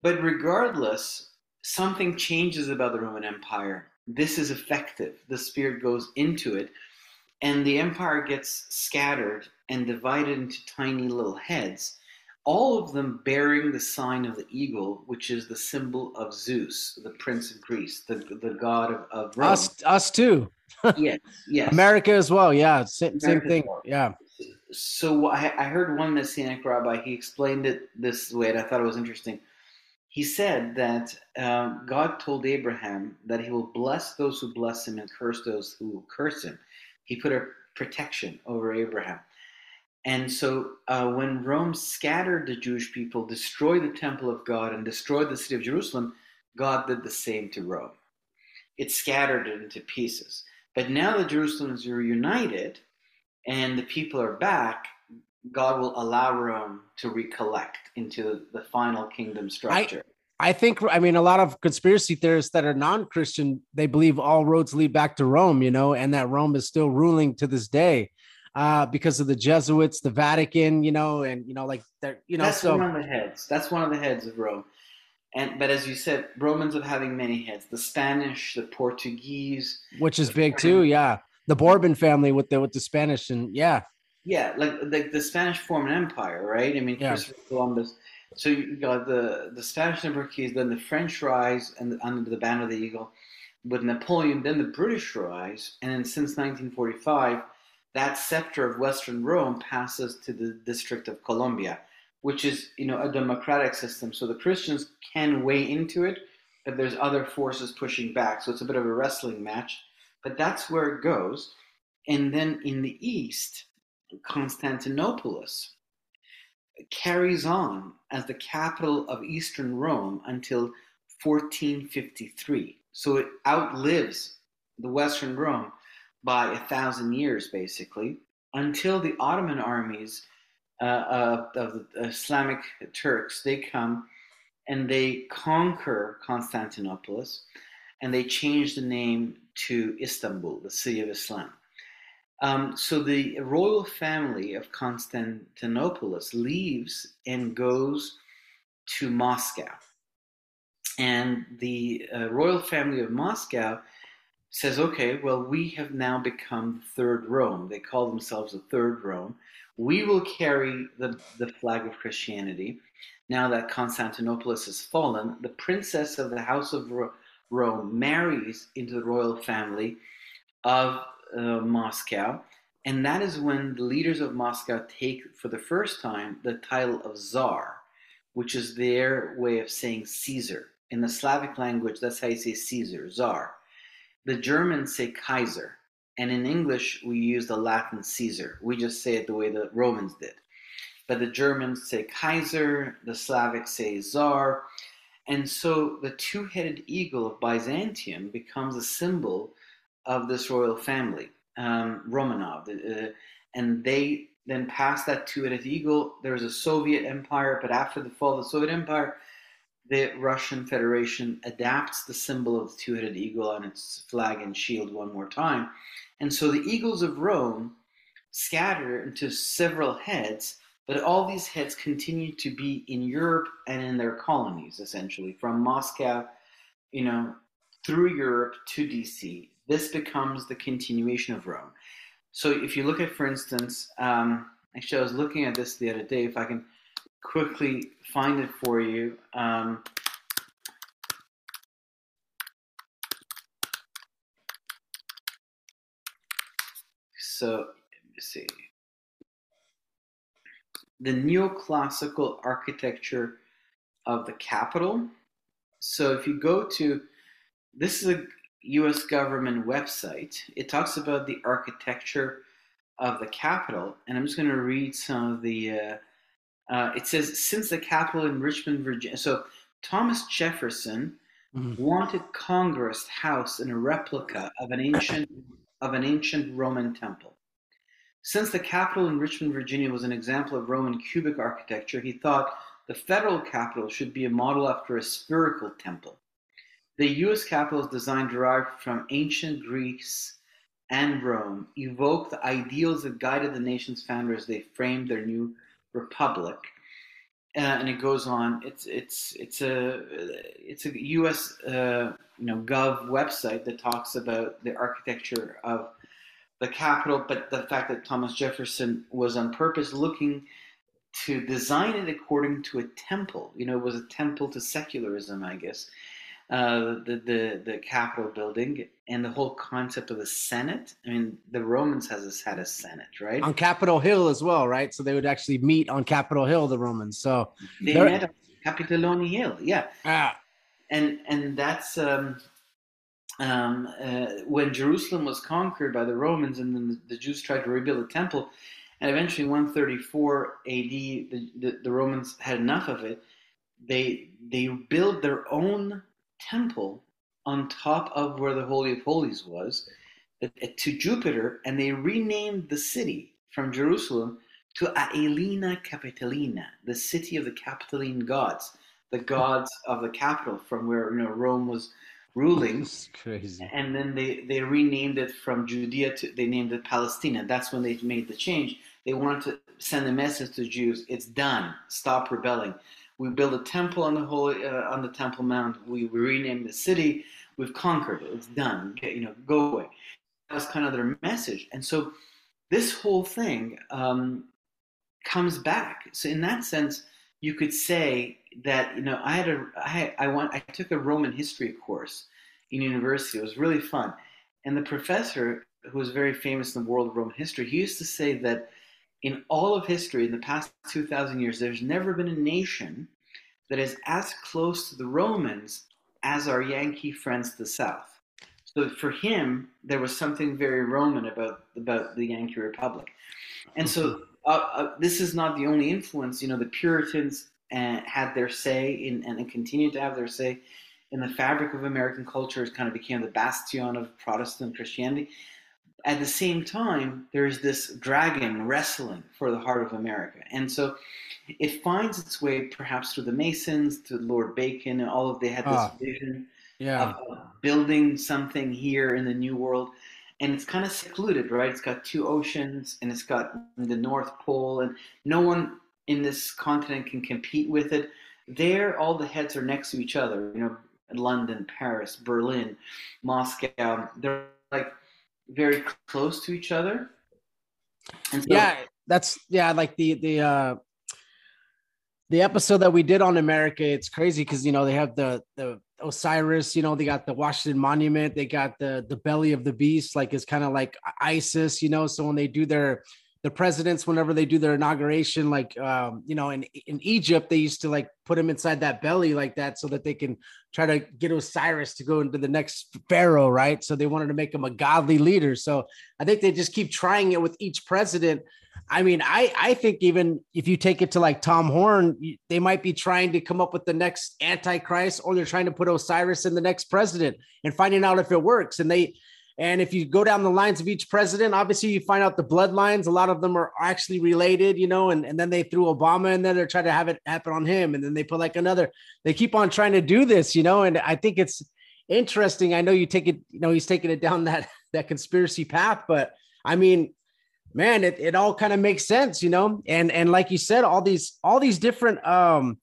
But regardless, something changes about the Roman Empire. This is effective. The spirit goes into it, and the empire gets scattered and divided into tiny little heads all of them bearing the sign of the eagle, which is the symbol of Zeus, the prince of Greece, the, the god of, of Rome. us us too, yes, yes. America as well. Yeah, same, same thing. well. Yeah, So I, I heard one Messianic rabbi, he explained it this way, and I thought it was interesting. He said that um, God told Abraham that he will bless those who bless him and curse those who curse him. He put a protection over Abraham. And so uh, when Rome scattered the Jewish people, destroyed the temple of God, and destroyed the city of Jerusalem, God did the same to Rome. It scattered it into pieces. But now that Jerusalem's reunited and the people are back, God will allow Rome to recollect into the final kingdom structure. I think I mean a lot of conspiracy theorists that are non-Christian they believe all roads lead back to Rome, you know, and that Rome is still ruling to this day uh, because of the Jesuits, the Vatican, you know, and you know, like they're you know, That's so one of the heads. That's one of the heads of Rome. And but as you said, Romans of having many heads: the Spanish, the Portuguese. which is big too. Yeah, the Bourbon family with the with the Spanish and yeah, Yeah, like like the Spanish form an empire, right? I mean, Yeah. Christopher Columbus. So you got the the Spanish Portuguese, then the French rise and under the banner of the eagle, with Napoleon, then the British rise, and then since 1945, that scepter of Western Rome passes to the District of Columbia, which is you know a democratic system. So the Christians can weigh into it, but there's other forces pushing back. So it's a bit of a wrestling match. But that's where it goes. And then in the east, Constantinopolis carries on as the capital of Eastern Rome until 1453. So it outlives the Western Rome by a thousand years, basically, until the Ottoman armies uh, of, of the Islamic Turks they come and they conquer Constantinopolis, and they change the name to Istanbul, the city of Islam. Um, so the royal family of Constantinople leaves and goes to Moscow. And the uh, royal family of Moscow says, okay, well, we have now become third Rome. They call themselves the third Rome. We will carry the, the flag of Christianity. Now that Constantinople has fallen, the princess of the House of Rome marries into the royal family of uh, Moscow. And that is when the leaders of Moscow take, for the first time, the title of Tsar, which is their way of saying Caesar. In the Slavic language, that's how you say Caesar, Tsar. The Germans say Kaiser, and in English, we use the Latin Caesar. We just say it the way the Romans did. But the Germans say Kaiser, the Slavics say Tsar. And so the two headed eagle of Byzantium becomes a symbol of this royal family, um, Romanov. Uh, and they then pass that two headed eagle. There was a Soviet empire, but after the fall of the Soviet empire, the Russian Federation adapts the symbol of the two headed eagle on its flag and shield one more time. And so the eagles of Rome scatter into several heads, but all these heads continue to be in Europe and in their colonies, essentially, from Moscow, you know, through Europe to DC. This becomes the continuation of Rome. So if you look at, for instance, um, actually, I was looking at this the other day, if I can quickly find it for you. Um, so let me see. The neoclassical architecture of the Capitol. So if you go to this is a US government website, it talks about the architecture of the Capitol, and I'm just going to read some of the uh, uh, it says since the Capitol in Richmond, Virginia. So Thomas Jefferson mm-hmm. wanted Congress House in a replica of an ancient of an ancient Roman temple. Since the Capitol in Richmond, Virginia was an example of Roman cubic architecture, he thought the federal Capitol should be a model after a spherical temple. The U.S. Capitol's design derived from ancient Greece and Rome, evoked the ideals that guided the nation's founders as they framed their new republic. Uh, and it goes on. It's it's it's a it's a U.S. Uh, you know Gov website that talks about the architecture of the Capitol, but the fact that Thomas Jefferson was on purpose looking to design it according to a temple. You know, it was a temple to secularism, I guess uh, the, the the Capitol building and the whole concept of the Senate. I mean, the Romans has had a Senate, right? On Capitol Hill as well, right? So they would actually meet on Capitol Hill, the Romans. So they met on Capitoline Hill, yeah. Ah. And and that's um, um, uh, when Jerusalem was conquered by the Romans, and then the, Jews tried to rebuild the temple. And eventually, 134 AD, the, the, the Romans had enough of it. They they built their own temple on top of where the Holy of Holies was uh, to Jupiter, and they renamed the city from Jerusalem to Aelia Capitolina, the city of the Capitoline gods, the hmm. gods of the capital from where you know Rome was ruling. That's crazy. And then they, they renamed it from Judea to they named it Palestina. That's when they made the change. They wanted to send a message to Jews: it's done. Stop rebelling. We build a temple on the holy uh, on the Temple Mount. We, rename the city. We've conquered it. It's done. You know, go away. That was kind of their message. And so this whole thing um, comes back. So in that sense, you could say that you know I had a I I want I took a Roman history course in university. It was really fun, and the professor who was very famous in the world of Roman history, he used to say that in all of history, in the past 2,000 years, there's never been a nation that is as close to the Romans as our Yankee friends to the South. So for him, there was something very Roman about, about the Yankee Republic. And so uh, uh, this is not the only influence. You know, the Puritans uh, had their say in, and continued to have their say in the fabric of American culture. It kind of became the bastion of Protestant Christianity at the same time, there's this dragon wrestling for the heart of America. And so it finds its way perhaps through the Masons, to Lord Bacon, and all of they had this ah. vision Yeah. of building something here in the new world and it's kind of secluded right it's got two oceans and it's got the north pole and no one in this continent can compete with it there all the heads are next to each other you know london paris berlin moscow they're like very close to each other. So, yeah that's yeah like the the uh the episode that we did on america it's crazy because you know they have the the osiris you know they got the washington monument they got the the belly of the beast like it's kind of like isis you know so when they do their the presidents whenever they do their inauguration like um you know in in egypt they used to like put him inside that belly like that so that they can try to get osiris to go into the next pharaoh right? So they wanted to make him a godly leader. So i think they just keep trying it with each president. I mean, I I think even if you take it to like Tom Horn, they might be trying to come up with the next Antichrist, or they're trying to put Osiris in the next president and finding out if it works. And they, and if you go down the lines of each president, obviously you find out the bloodlines. A lot of them are actually related, you know. And and then they threw Obama in there. They're trying to have it happen on him, and then they put like another. They keep on trying to do this, you know. And I think it's interesting. I know you take it, you know, he's taking it down that that conspiracy path, but I mean man it, it all kind of makes sense you know and and like you said all these all these different um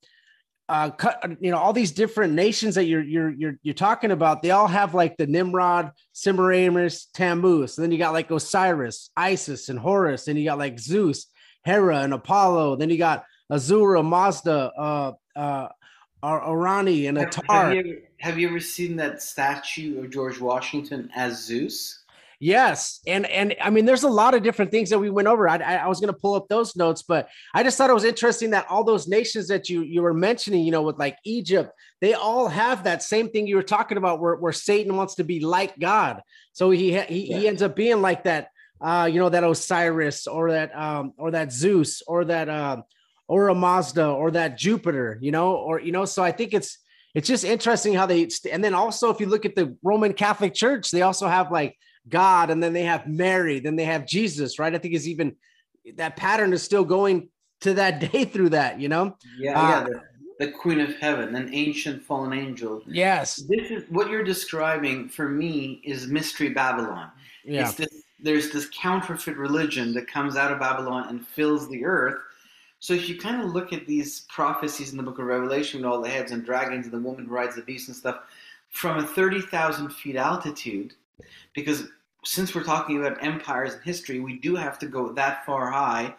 uh cut you know all these different nations that you're you're you're you're talking about they all have like the nimrod semiramis tammuz. And then you got like osiris isis and horus. And you got like zeus hera and apollo. Then you got ahura mazda uh uh Ar- Arani and Atar. have, you have you ever seen that statue of george washington as zeus Yes, and and I mean, there's a lot of different things that we went over. I, I, was going to pull up those notes, but I just thought it was interesting that all those nations that you you were mentioning, you know, with like Egypt, they all have that same thing you were talking about, where where Satan wants to be like God, so he he, he ends up being like that, uh, you know, that Osiris or that um or that Zeus or that um Ahura Mazda or that Jupiter, you know, or you know, so I think it's it's just interesting how they and then also if you look at the Roman Catholic Church, they also have like God, and then they have Mary, then they have Jesus, right? I think it's even that pattern is still going to that day through that, you know? yeah Uh, yeah the, the queen of heaven an ancient fallen angel Yes. this is what you're describing for me is mystery babylon Yeah. It's this, there's this counterfeit religion that comes out of Babylon and fills the earth. So if you kind of look at these prophecies in the book of Revelation with all the heads and dragons and the woman who rides the beast and stuff from a 30,000 feet altitude, because since we're talking about empires and history, we do have to go that far high,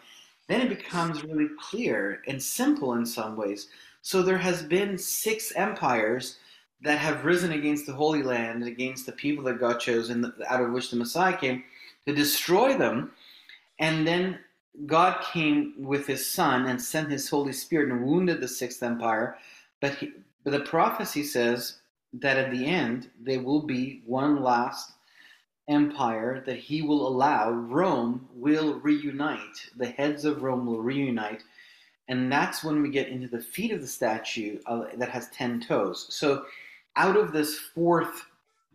then it becomes really clear and simple in some ways. So there has been six empires that have risen against the Holy Land and against the people that God chose and out of which the Messiah came to destroy them. And then God came with his son and sent his Holy Spirit and wounded the sixth empire. But, he, but the prophecy says that at the end, there will be one last empire that he will allow. Rome will reunite. The heads of Rome will reunite. And that's when we get into the feet of the statue uh, that has 10 toes. So out of this fourth,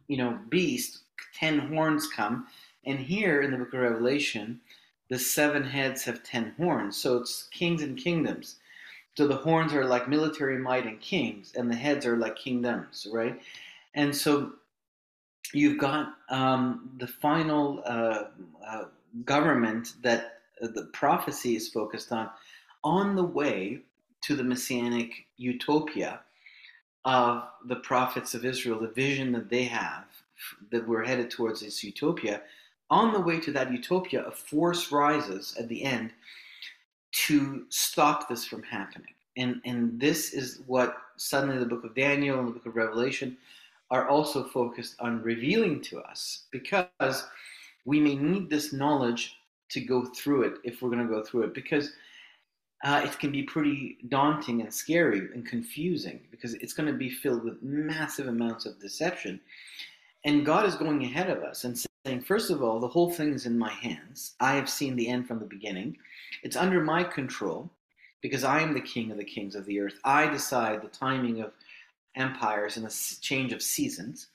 you know, beast, 10 horns come. And here in the book of Revelation, the seven heads have 10 horns. So it's kings and kingdoms. So the horns are like military might and kings, and the heads are like kingdoms, right? And so you've got um, the final uh, uh, government that uh, the prophecy is focused on on the way to the messianic utopia of the prophets of Israel, the vision that they have that we're headed towards this utopia. On the way to that utopia, a force rises at the end to stop this from happening. And, and this is what suddenly the book of Daniel and the book of Revelation are also focused on revealing to us because we may need this knowledge to go through it if we're going to go through it because uh, it can be pretty daunting and scary and confusing because it's going to be filled with massive amounts of deception. And God is going ahead of us and saying, first of all, the whole thing is in my hands. I have seen the end from the beginning. It's under my control because I am the king of the kings of the earth. I decide the timing of empires and the change of seasons.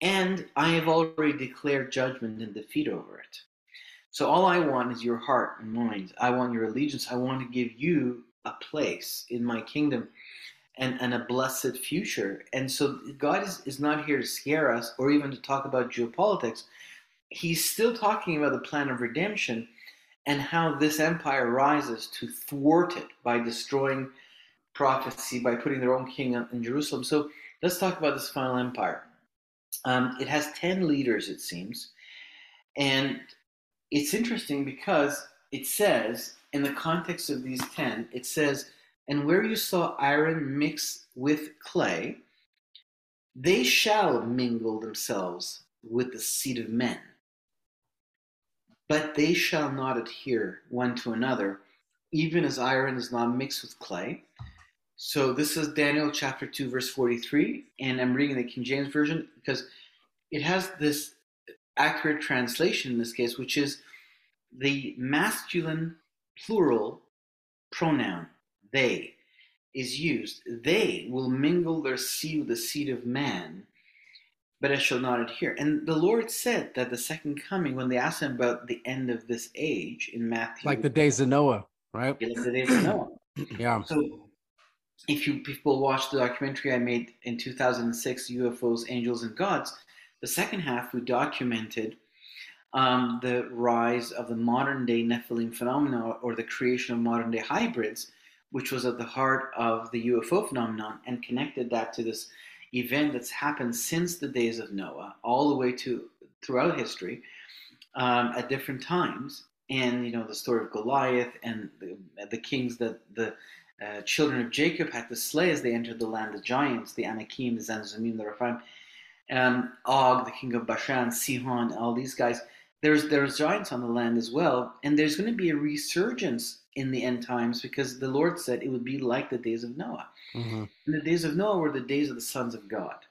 And I have already declared judgment and defeat over it. So all I want is your heart and mind. I want your allegiance. I want to give you a place in my kingdom. and, and a blessed future. And so God is, is not here to scare us or even to talk about geopolitics. He's still talking about the plan of redemption and how this empire rises to thwart it by destroying prophecy, by putting their own king in Jerusalem. So let's talk about this final empire. Um, it has 10 leaders, it seems. And it's interesting because it says, in the context of these 10, it says, and where you saw iron mix with clay, they shall mingle themselves with the seed of men. But they shall not adhere one to another, even as iron is not mixed with clay. So this is Daniel chapter 2, verse 43, and I'm reading the King James Version because it has this accurate translation in this case, which is the masculine plural pronoun, they, is used. They will mingle their seed with the seed of man, but I shall not adhere. And the Lord said that the second coming, when they asked him about the end of this age in Matthew, Like the days of Noah, right? like the days of Noah. Yeah. So, if you people watch the documentary I made in 2006, UFOs, Angels, and Gods, the second half we documented um, the rise of the modern day Nephilim phenomena or the creation of modern day hybrids, which was at the heart of the UFO phenomenon, and connected that to this event that's happened since the days of Noah, all the way to throughout history um, at different times. And you know the story of Goliath and the, the kings that the uh, children of Jacob had to slay as they entered the land of giants, the Anakim, the Zamzummim, the Raphaim, um, Og, the king of Bashan, Sihon, all these guys. There's there's giants on the land as well, and there's going to be a resurgence in the end times because the Lord said it would be like the days of Noah. Mhm. And the days of Noah were the days of the sons of God.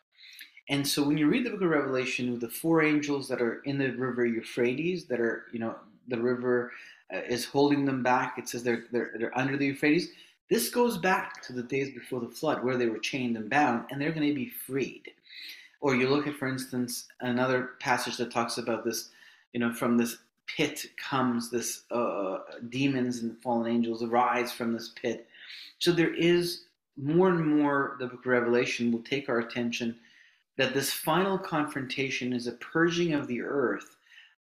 And so when you read the book of Revelation with the four angels that are in the river Euphrates, that are, you know, the river uh, is holding them back, it says they're, they're, they're under the Euphrates. This goes back to the days before the flood where they were chained and bound and they're going to be freed. Or you look at, for instance, another passage that talks about this, you know, from this pit comes this uh, demons and fallen angels arise from this pit. So there is more and more the book of Revelation will take our attention that this final confrontation is a purging of the earth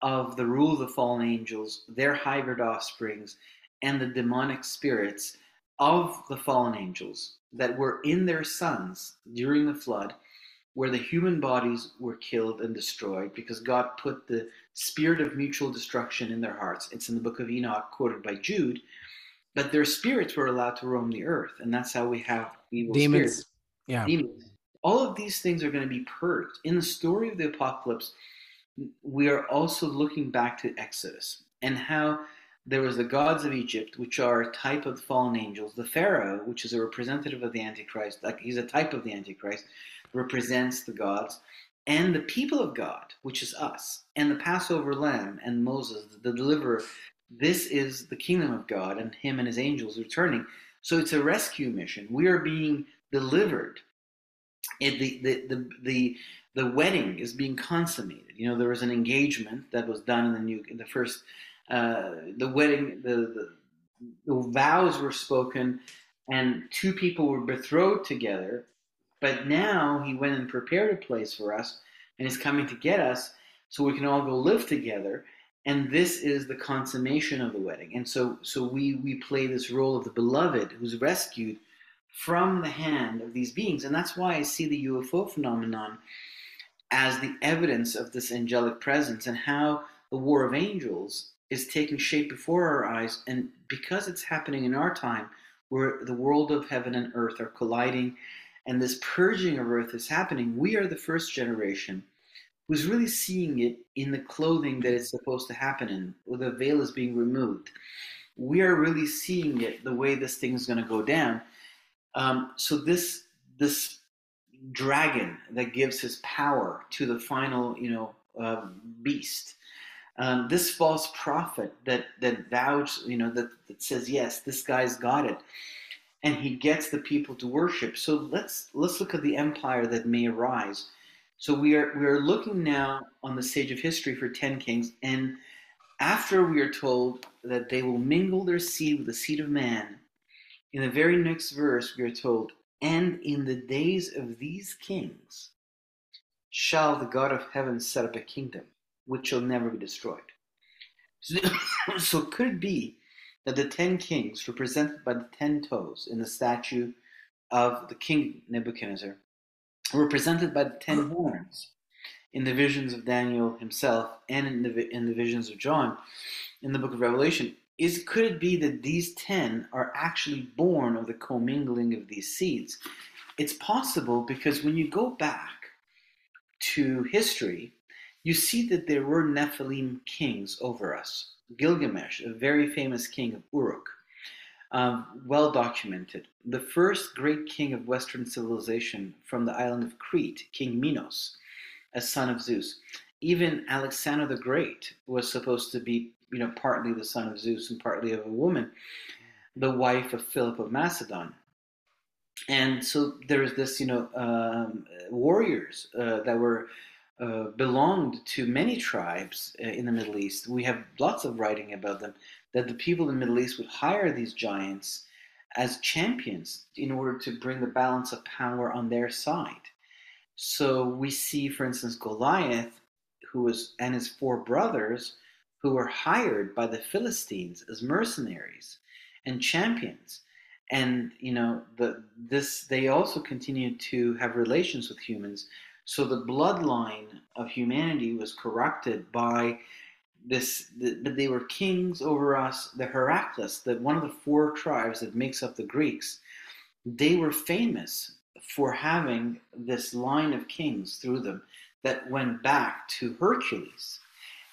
of the rule of the fallen angels, their hybrid offsprings, and the demonic spirits of the fallen angels that were in their sons during the flood, where the human bodies were killed and destroyed because God put the spirit of mutual destruction in their hearts. It's in the book of Enoch, quoted by Jude. But their spirits were allowed to roam the earth, and that's how we have evil Demons. spirits Yeah. demons. All of these things are going to be purged. In the story of the apocalypse, we are also looking back to Exodus and how there was the gods of Egypt, which are a type of fallen angels. The Pharaoh, which is a representative of the Antichrist, like he's a type of the Antichrist, represents the gods. And the people of God, which is us, and the Passover lamb and Moses, the deliverer, this is the kingdom of God and him and his angels returning. So it's a rescue mission. We are being delivered it, the, the, the, the, the wedding is being consummated. You know, there was an engagement that was done in the new, in the first, uh, the wedding, the, the, the vows were spoken, and two people were betrothed together. But now he went and prepared a place for us, and is coming to get us, so we can all go live together. And this is the consummation of the wedding. And so, so we we play this role of the beloved who's rescued from the hand of these beings. And that's why I see the UFO phenomenon as the evidence of this angelic presence and how the war of angels is taking shape before our eyes. And because it's happening in our time, where the world of heaven and earth are colliding and this purging of earth is happening, we are the first generation who's really seeing it in the clothing that it's supposed to happen in, where the veil is being removed. We are really seeing it the way this thing is going to go down. Um, so this this dragon that gives his power to the final, you know, uh, beast. Um, this false prophet that that vows, you know, that, that says yes, this guy's got it, and he gets the people to worship. So let's let's look at the empire that may arise. So we are we are looking now on the stage of history for ten kings, and after we are told that they will mingle their seed with the seed of man, in the very next verse, we are told, And in the days of these kings shall the God of heaven set up a kingdom which shall never be destroyed. So, so could it be that the ten kings represented by the ten toes in the statue of the king Nebuchadnezzar were represented by the ten horns in the visions of Daniel himself and in the, in the visions of John in the book of Revelation? Is could it be that these ten are actually born of the commingling of these seeds? It's possible because when you go back to history, you see that there were Nephilim kings over us. Gilgamesh, a very famous king of Uruk, um, well documented. The first great king of Western civilization from the island of Crete, King Minos, a son of Zeus. Even Alexander the Great was supposed to be, you know, partly the son of Zeus and partly of a woman, the wife of Philip of Macedon. And so there is this, you know, um, warriors uh, that were uh, belonged to many tribes uh, in the Middle East. We have lots of writing about them. That the people in the Middle East would hire these giants as champions in order to bring the balance of power on their side. So we see, for instance, Goliath, who was and his four brothers, who were hired by the Philistines as mercenaries and champions. And you know, the this they also continued to have relations with humans. So the bloodline of humanity was corrupted by this. That they were kings over us. The Heracles, that one of the four tribes that makes up the Greeks, they were famous for having this line of kings through them that went back to Hercules.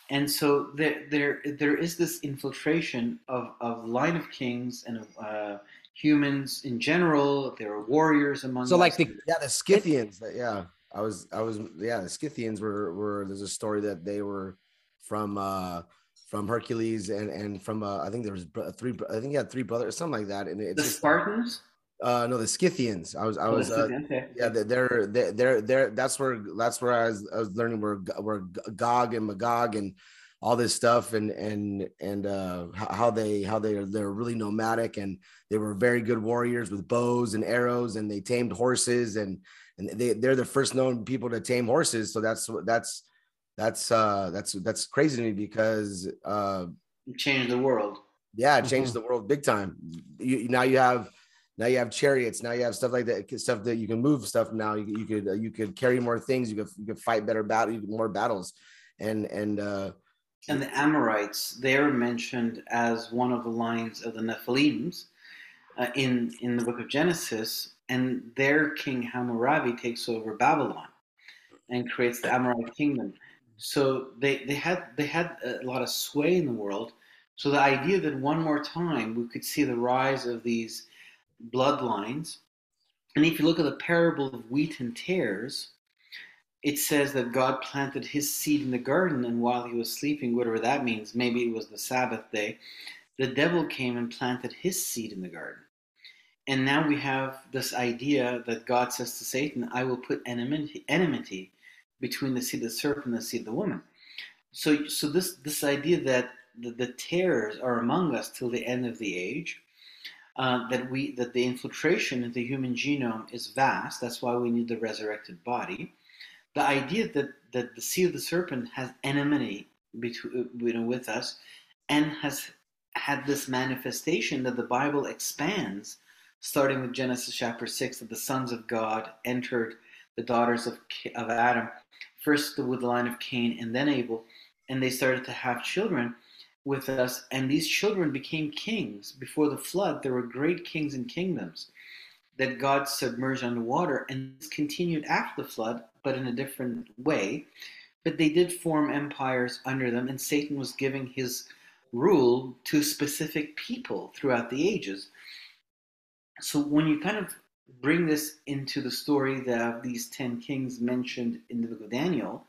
And so there, there, there is this infiltration of, of line of kings and of uh, humans in general. There are warriors among So, us. like the Yeah, the Scythians. that- Yeah, I was, I was, yeah, the Scythians were, were. There's a story that they were from, uh from Hercules and and from, uh I think there was three. I think he had three brothers, something like that. And it's the just, Spartans. uh no, the Scythians. I was, I was, uh, yeah, they- they're, they're, they're, they're, that's where, that's where I was, I was learning where, where Gog and Magog and all this stuff and, and, and, uh, how, how they, how they are, they're really nomadic and they were very good warriors with bows and arrows and they tamed horses and, and they, they're the first known people to tame horses. So that's, that's, that's, uh, that's, that's crazy to me because, uh, Change the world. yeah, it changed the world big time. You now you have now you have chariots. Now you have stuff like that, stuff that you can move stuff. Now you, you could uh, you could carry more things. You could you could fight better battle, you could- more battles, and and uh, And the Amorites, they're mentioned as one of the lines of the Nephilims uh, in, in the book of Genesis, and their king Hammurabi takes over Babylon and creates the Amorite kingdom. So they, they had they had a lot of sway in the world. So the idea that one more time we could see the rise of these bloodlines, and if you look at the parable of wheat and tares, it says that God planted his seed in the garden, and while he was sleeping, whatever that means, maybe it was the Sabbath day, the devil came and planted his seed in the garden. And now we have this idea that God says to Satan, I will put enmity, between the seed of the serpent and the seed of the woman. So, so this, this idea that the, the tares are among us till the end of the age, uh, that we that the infiltration of the human genome is vast. That's why we need the resurrected body. The idea that, that the seed of the serpent has enmity between you know, with us, and has had this manifestation that the Bible expands, starting with Genesis chapter six, that the sons of God entered the daughters of of Adam, first with the line of Cain and then Abel, and they started to have children with us, and these children became kings. Before the flood, there were great kings and kingdoms that God submerged underwater, and this continued after the flood, but in a different way. But they did form empires under them, and Satan was giving his rule to specific people throughout the ages. So when you kind of bring this into the story that these ten kings mentioned in the book of Daniel,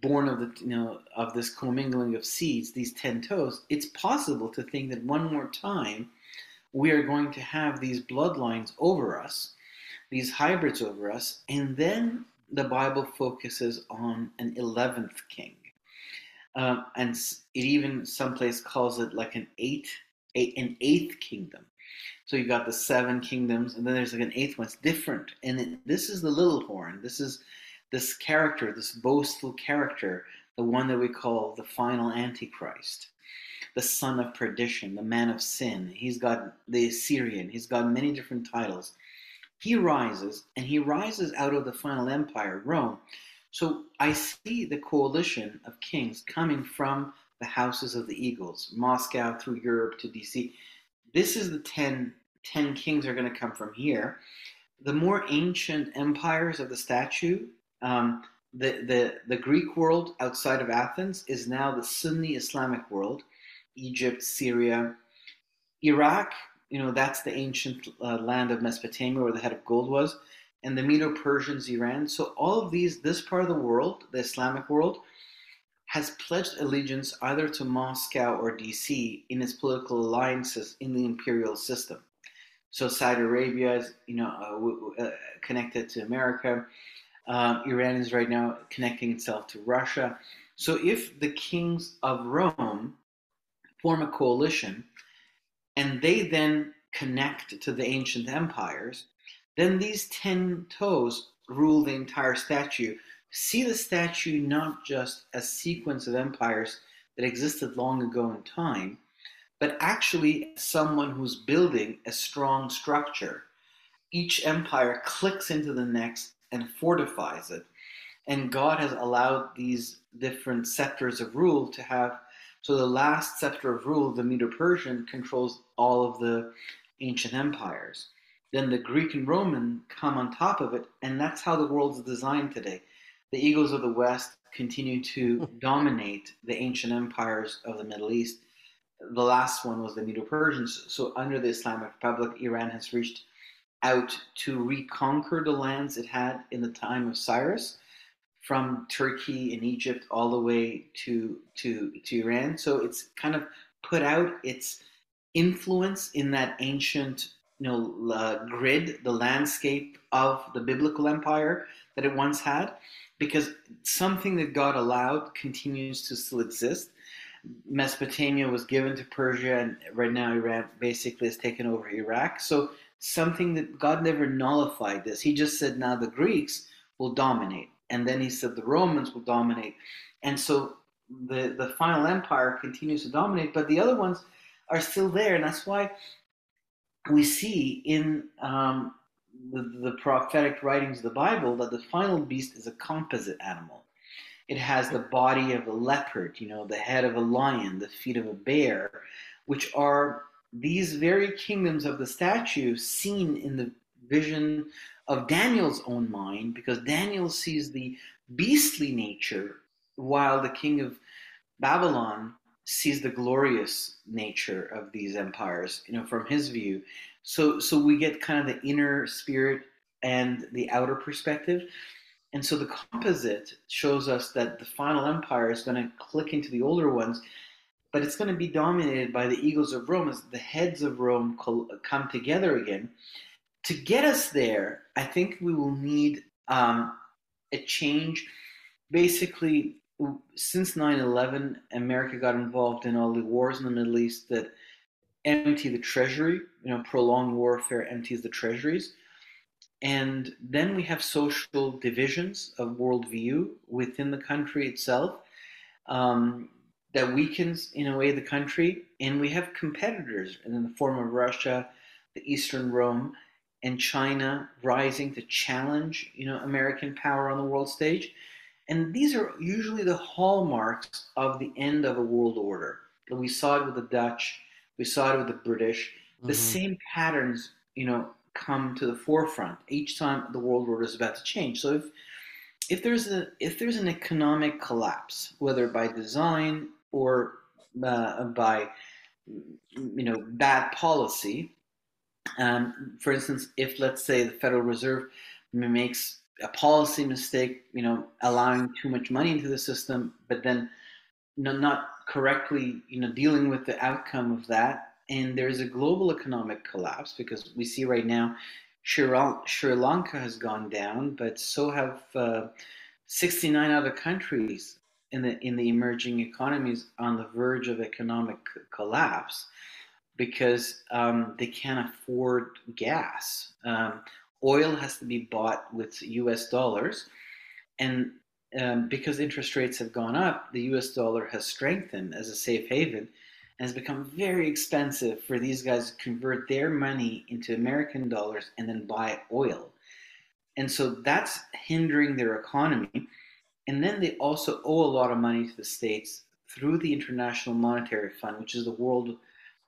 born of the you know of this commingling of seeds, these ten toes, it's possible to think that one more time we are going to have these bloodlines over us, these hybrids over us, and then the Bible focuses on an eleventh king, um, and it even someplace calls it like an eight, a, an eighth kingdom. So you've got the seven kingdoms, and then there's like an eighth one. It's different, and it, this is the little horn. This is this character, this boastful character, the one that we call the final Antichrist, the son of perdition, the man of sin. He's got the Assyrian. He's got many different titles. He rises, and he rises out of the final empire, Rome. So I see the coalition of kings coming from the houses of the eagles, Moscow through Europe to DC. This is the 10, 10 kings are going to come from here. The more ancient empires of the statue, um, the, the, the Greek world outside of Athens is now the Sunni Islamic world, Egypt, Syria, Iraq, you know, that's the ancient uh, land of Mesopotamia where the head of gold was, and the Medo Persians, Iran. So all of these, this part of the world, the Islamic world, has pledged allegiance either to Moscow or DC in its political alliances in the imperial system. So Saudi Arabia is, you know, uh, uh, connected to America. Um, Iran is right now connecting itself to Russia. So if the kings of Rome form a coalition and they then connect to the ancient empires, then these 10 toes rule the entire statue. See the statue not just a sequence of empires that existed long ago in time, but actually someone who's building a strong structure. Each empire clicks into the next and fortifies it. And God has allowed these different scepters of rule to have. So the last scepter of rule, the Medo Persian, controls all of the ancient empires. Then the Greek and Roman come on top of it, and that's how the world is designed today. The eagles of the West continue to dominate the ancient empires of the Middle East. The last one was the Medo Persians. So, under the Islamic Republic, Iran has reached out to reconquer the lands it had in the time of Cyrus, from Turkey and Egypt all the way to to to Iran. So it's kind of put out its influence in that ancient you know uh, grid, the landscape of the biblical empire that it once had, because something that God allowed continues to still exist. Mesopotamia was given to Persia, and right now Iran basically has taken over Iraq. So something that God never nullified this. He just said now the Greeks will dominate, and then he said the Romans will dominate, and so the the final empire continues to dominate, but the other ones are still there, and that's why we see in um, the, the prophetic writings of the Bible that the final beast is a composite animal. It has the body of a leopard, you know, the head of a lion, the feet of a bear, which are these very kingdoms of the statue seen in the vision of Daniel's own mind, because Daniel sees the beastly nature while the king of Babylon sees the glorious nature of these empires, you know, from his view. So so we get kind of the inner spirit and the outer perspective. And so the composite shows us that the final empire is going to click into the older ones, but it's going to be dominated by the eagles of Rome as the heads of Rome come together again. To get us there, I think we will need um, a change. Basically, since 9-11 america got involved in all the wars in the middle east that empty the treasury you know prolonged warfare empties the treasuries. And then we have social divisions of worldview within the country itself um, that weakens in a way the country. And we have competitors in the form of russia the eastern rome and china rising to challenge you know american power on the world stage. And these are usually the hallmarks of the end of a world order. We saw it with the Dutch, we saw it with the British. The mm-hmm. same patterns, you know, come to the forefront each time the world order is about to change. So if if there's a if there's an economic collapse, whether by design or uh, by you know bad policy, um, for instance, if let's say the Federal Reserve makes a policy mistake, you know, allowing too much money into the system, but then not correctly, you know, dealing with the outcome of that. And there's a global economic collapse because we see right now Sri Lanka has gone down, but so have uh, 69 other countries in the in the emerging economies on the verge of economic collapse. because um, they can't afford gas. Um, oil has to be bought with US dollars, and um, because interest rates have gone up, the US dollar has strengthened as a safe haven and has become very expensive for these guys to convert their money into American dollars and then buy oil. And so that's hindering their economy. And then they also owe a lot of money to the states through the International Monetary Fund, which is the World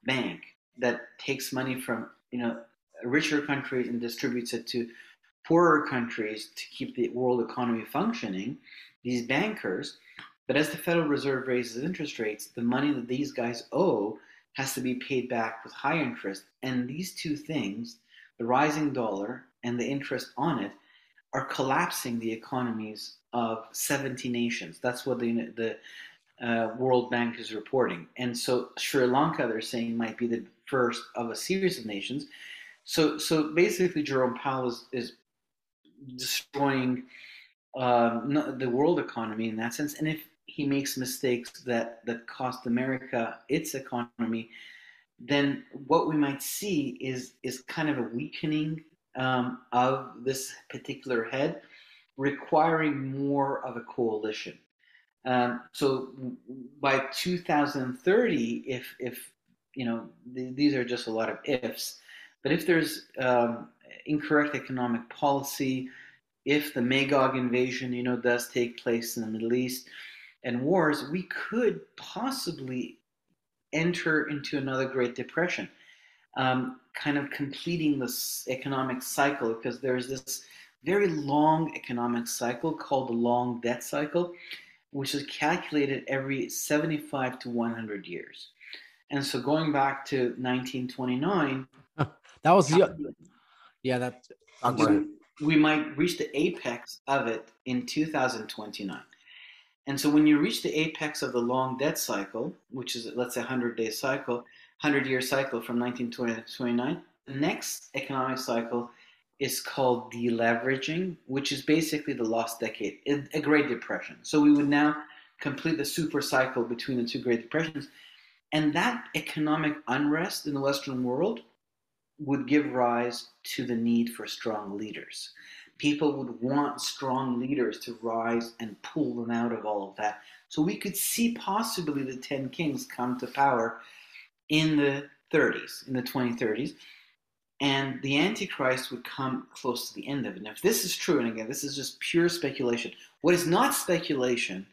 Bank that takes money from you know richer countries and distributes it to poorer countries to keep the world economy functioning. These bankers, but as the Federal Reserve raises interest rates, the money that these guys owe has to be paid back with high interest. And these two things, the rising dollar and the interest on it, are collapsing the economies of 70 nations. That's what the, the uh, World Bank is reporting. And so Sri Lanka, they're saying, might be the first of a series of nations. So, so basically, Jerome Powell is, is destroying um, the world economy in that sense. And if he makes mistakes that, that cost America its economy, then what we might see is, is kind of a weakening um, of this particular head, requiring more of a coalition. Um, so by 2030, if if you know th- these are just a lot of ifs, but if there's um, incorrect economic policy, if the Magog invasion you know does take place in the Middle East and wars, we could possibly enter into another Great Depression, um, kind of completing this economic cycle because there's this very long economic cycle called the long debt cycle which is calculated every 75 to 100 years. And so going back to 1929, that was the, yeah, that we, we might reach the apex of it in 2029. And so when you reach the apex of the long debt cycle, which is let's say 100 day cycle, 100 year cycle from 1920 to 29, the next economic cycle is called deleveraging, which is basically the lost decade, a Great Depression. So we would now complete the super cycle between the two Great Depressions. And that economic unrest in the Western world would give rise to the need for strong leaders. People would want strong leaders to rise and pull them out of all of that. So we could see possibly the 10 kings come to power in the 30s, in the 2030s and the Antichrist would come close to the end of it. Now, if this is true, and again, this is just pure speculation, what is not speculation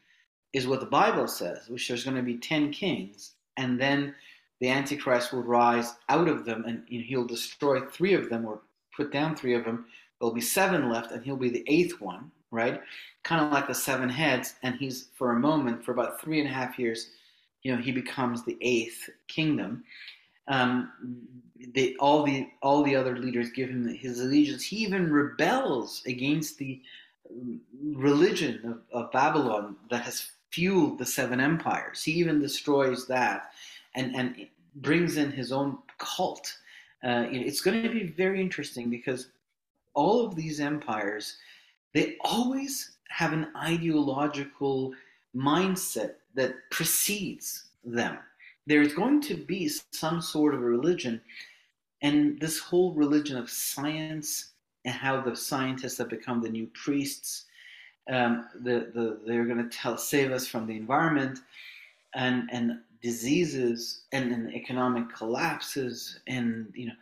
is what the Bible says, which there's going to be 10 kings, and then the Antichrist will rise out of them, and he'll destroy three of them or put down three of them. There'll be seven left, and he'll be the eighth one, right? Kind of like the seven heads, and he's, for a moment, for about three and a half years, you know, he becomes the eighth kingdom um, they, all the all the other leaders give him his allegiance. He even rebels against the religion of, of Babylon that has fueled the seven empires. He even destroys that and and brings in his own cult. Uh, it's going to be very interesting because all of these empires they always have an ideological mindset that precedes them there's going to be some sort of a religion, and this whole religion of science and how the scientists have become the new priests. Um, the, the, they're going to tell save us from the environment and and diseases and, and economic collapses and you know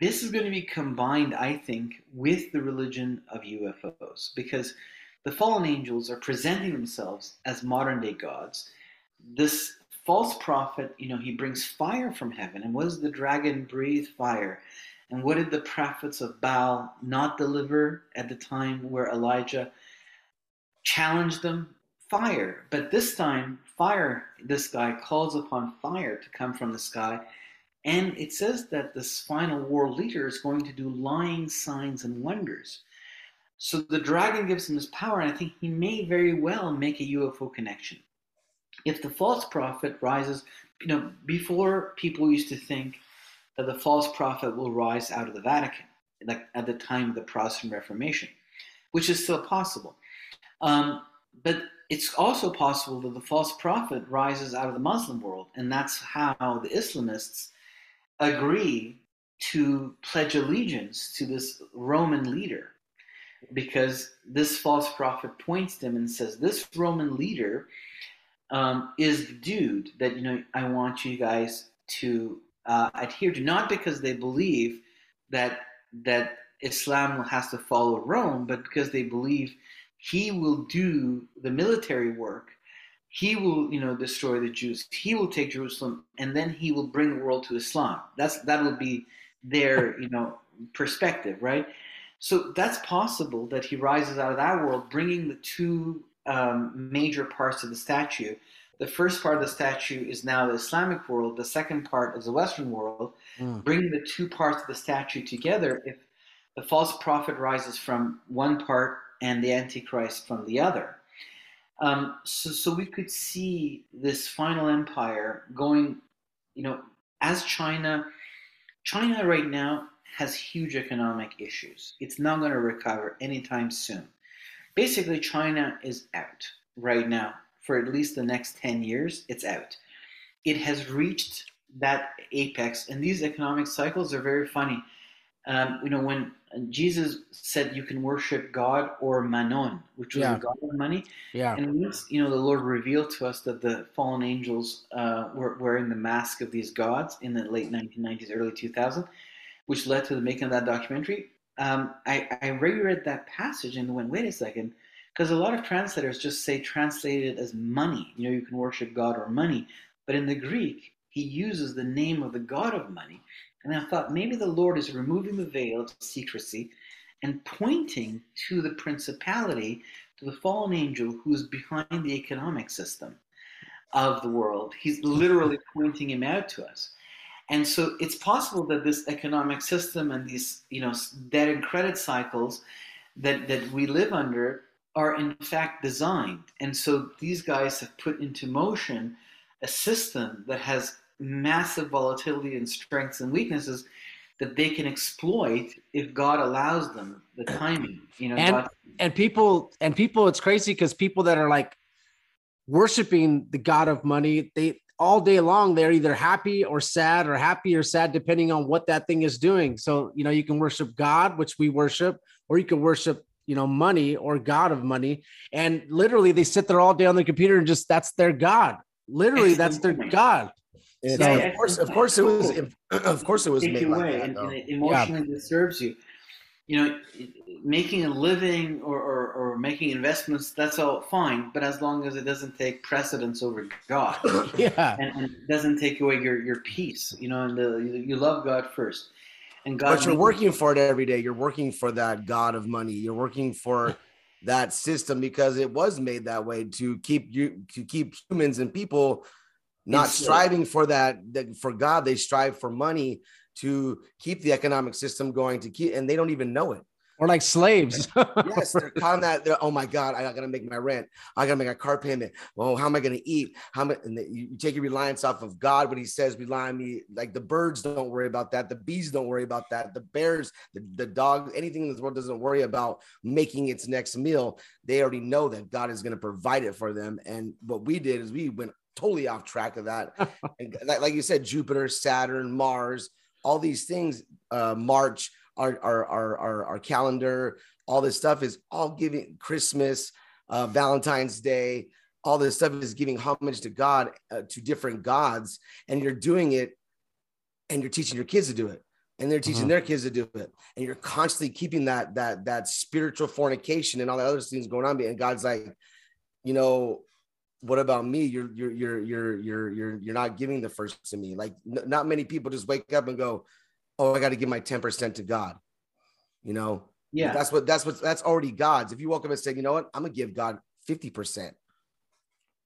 this is going to be combined i think with the religion of ufos because the fallen angels are presenting themselves as modern day gods this false prophet, you know, he brings fire from heaven. And what does the dragon breathe? Fire. And what did the prophets of Baal not deliver at the time where Elijah challenged them? Fire. But this time, fire, this guy calls upon fire to come from the sky. And it says that this final world leader is going to do lying signs and wonders. So the dragon gives him this power, and I think he may very well make a UFO connection if the false prophet rises, you know, before people used to think that the false prophet will rise out of the Vatican, like at the time of the Protestant Reformation, which is still possible. Um, but it's also possible that the false prophet rises out of the Muslim world, and that's how the Islamists agree to pledge allegiance to this Roman leader, because this false prophet points them and says, "This Roman leader um, is the dude that you know I want you guys to uh, adhere to, not because they believe that that Islam has to follow Rome, but because they believe he will do the military work. He will, you know, destroy the Jews. He will take Jerusalem, and then he will bring the world to Islam. That's that will be their, you know, perspective, right? So that's possible that he rises out of that world, bringing the two um, major parts of the statue. The first part of the statue is now the Islamic world. The second part is the Western world. Mm. Bringing the two parts of the statue together, if the false prophet rises from one part and the Antichrist from the other. Um, so, so we could see this final empire going, you know, as China, China right now has huge economic issues. It's not going to recover anytime soon. Basically, China is out right now for at least the next 10 years. It's out. It has reached that apex, and these economic cycles are very funny. Um, you know, when Jesus said you can worship God or Mammon, which was Yeah. the god of money, Yeah. and once you know the Lord revealed to us that the fallen angels uh, were wearing the mask of these gods in the late 1990s, early 2000s, which led to the making of that documentary. Um, I, I reread that passage and went, wait a second, because a lot of translators just say translated as money. You know, you can worship God or money, but in the Greek, he uses the name of the god of money. And I thought maybe the Lord is removing the veil of secrecy and pointing to the principality, to the fallen angel who is behind the economic system of the world. He's literally pointing him out to us. And so it's possible that this economic system and these, you know, debt and credit cycles that, that we live under are in fact designed. And so these guys have put into motion a system that has massive volatility and strengths and weaknesses that they can exploit if God allows them the timing. You know, And- God, and people and people it's crazy because people that are like worshiping the god of money they all day long they're either happy or sad or happy or sad depending on what that thing is doing. So you know you can worship god which we worship or you can worship you know money or god of money. And literally they sit there all day on the computer and just that's their god. Literally that's their god So- it's- of course, of course, it was. Of course, it was take made you like that. and, though. and it emotionally disturbs you. You know, making a living or, or, or making investments, that's all fine, but as long as it doesn't take precedence over God yeah and, and doesn't take away your, your peace, you know, and the, you, you love God first. And God, but you're working for it every day. You're working for that God of money. You're working for that system because it was made that way to keep you to keep humans and people not It's- uh, striving for that, that for God. They strive for money to keep the economic system going to keep, and they don't even know it. or like slaves Yes, they're on that. They're, oh my God, I gotta make my rent. I gotta make a car payment. Well, how am I gonna eat? How am I, and you you take your reliance off of God when He says, rely on me. Like the birds don't worry about that. The bees don't worry about that. The bears, the, the dog, anything in this world doesn't worry about making its next meal. They already know that God is gonna provide it for them. And what we did is we went totally off track of that. and like, like you said, Jupiter, Saturn, Mars, all these things, uh, March, our, our, our, our, our calendar, all this stuff is all giving Christmas, uh, Valentine's Day, all this stuff is giving homage to God, uh, to different gods, and you're doing it, and you're teaching your kids to do it, and they're teaching Mhm. their kids to do it, and you're constantly keeping that that that spiritual fornication and all the other things going on. And God's like, you know, what about me? You're you're you're you're you're you're you're not giving the first to me. Like n- not many people just wake up and go, oh, I got to give my ten percent to God. You know, yeah. that's what that's what that's already God's. If you woke up and said, you know what, I'm gonna give God 50%,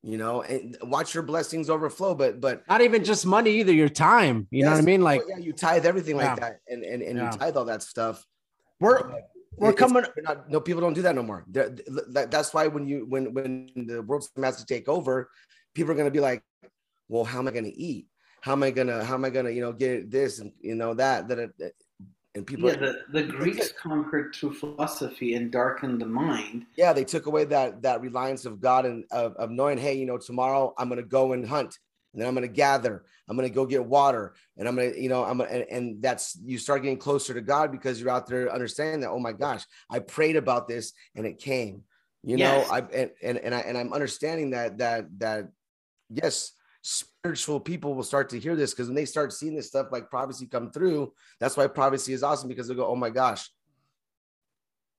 you know, and watch your blessings overflow. But but not even just money either your time you know what i mean oh, like yeah, you tithe everything like that, and and, and Yeah. you tithe all that stuff. we're we're It's- coming they're not, no people don't do that no more. They're- that- that's why when you when when the world system has to take over, people are gonna be like, well, how am I gonna eat? How am I gonna how am I gonna you know get this and you know that that, that and people. Yeah, the, the Greeks conquered through philosophy and darkened the mind. yeah, they took away that that reliance of God and of, of knowing, hey, you know, tomorrow I'm gonna go and hunt, and then I'm gonna gather, I'm gonna go get water, and I'm gonna, you know, I'm gonna, and, and that's you start getting closer to God because you're out there understanding that, oh my gosh, I prayed about this and it came. You Yes. know, I and, and and I and I'm understanding that that that yes, spiritual people will start to hear this because when they start seeing this stuff like prophecy come through, that's why prophecy is awesome because they go, oh my gosh,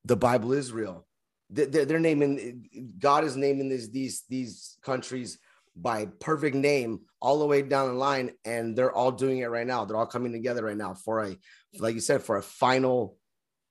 the Bible is real. They- They're, they're naming God is naming these these these countries by perfect name all the way down the line, and they're all doing it right now. They're all coming together right now for a, like you said, for a final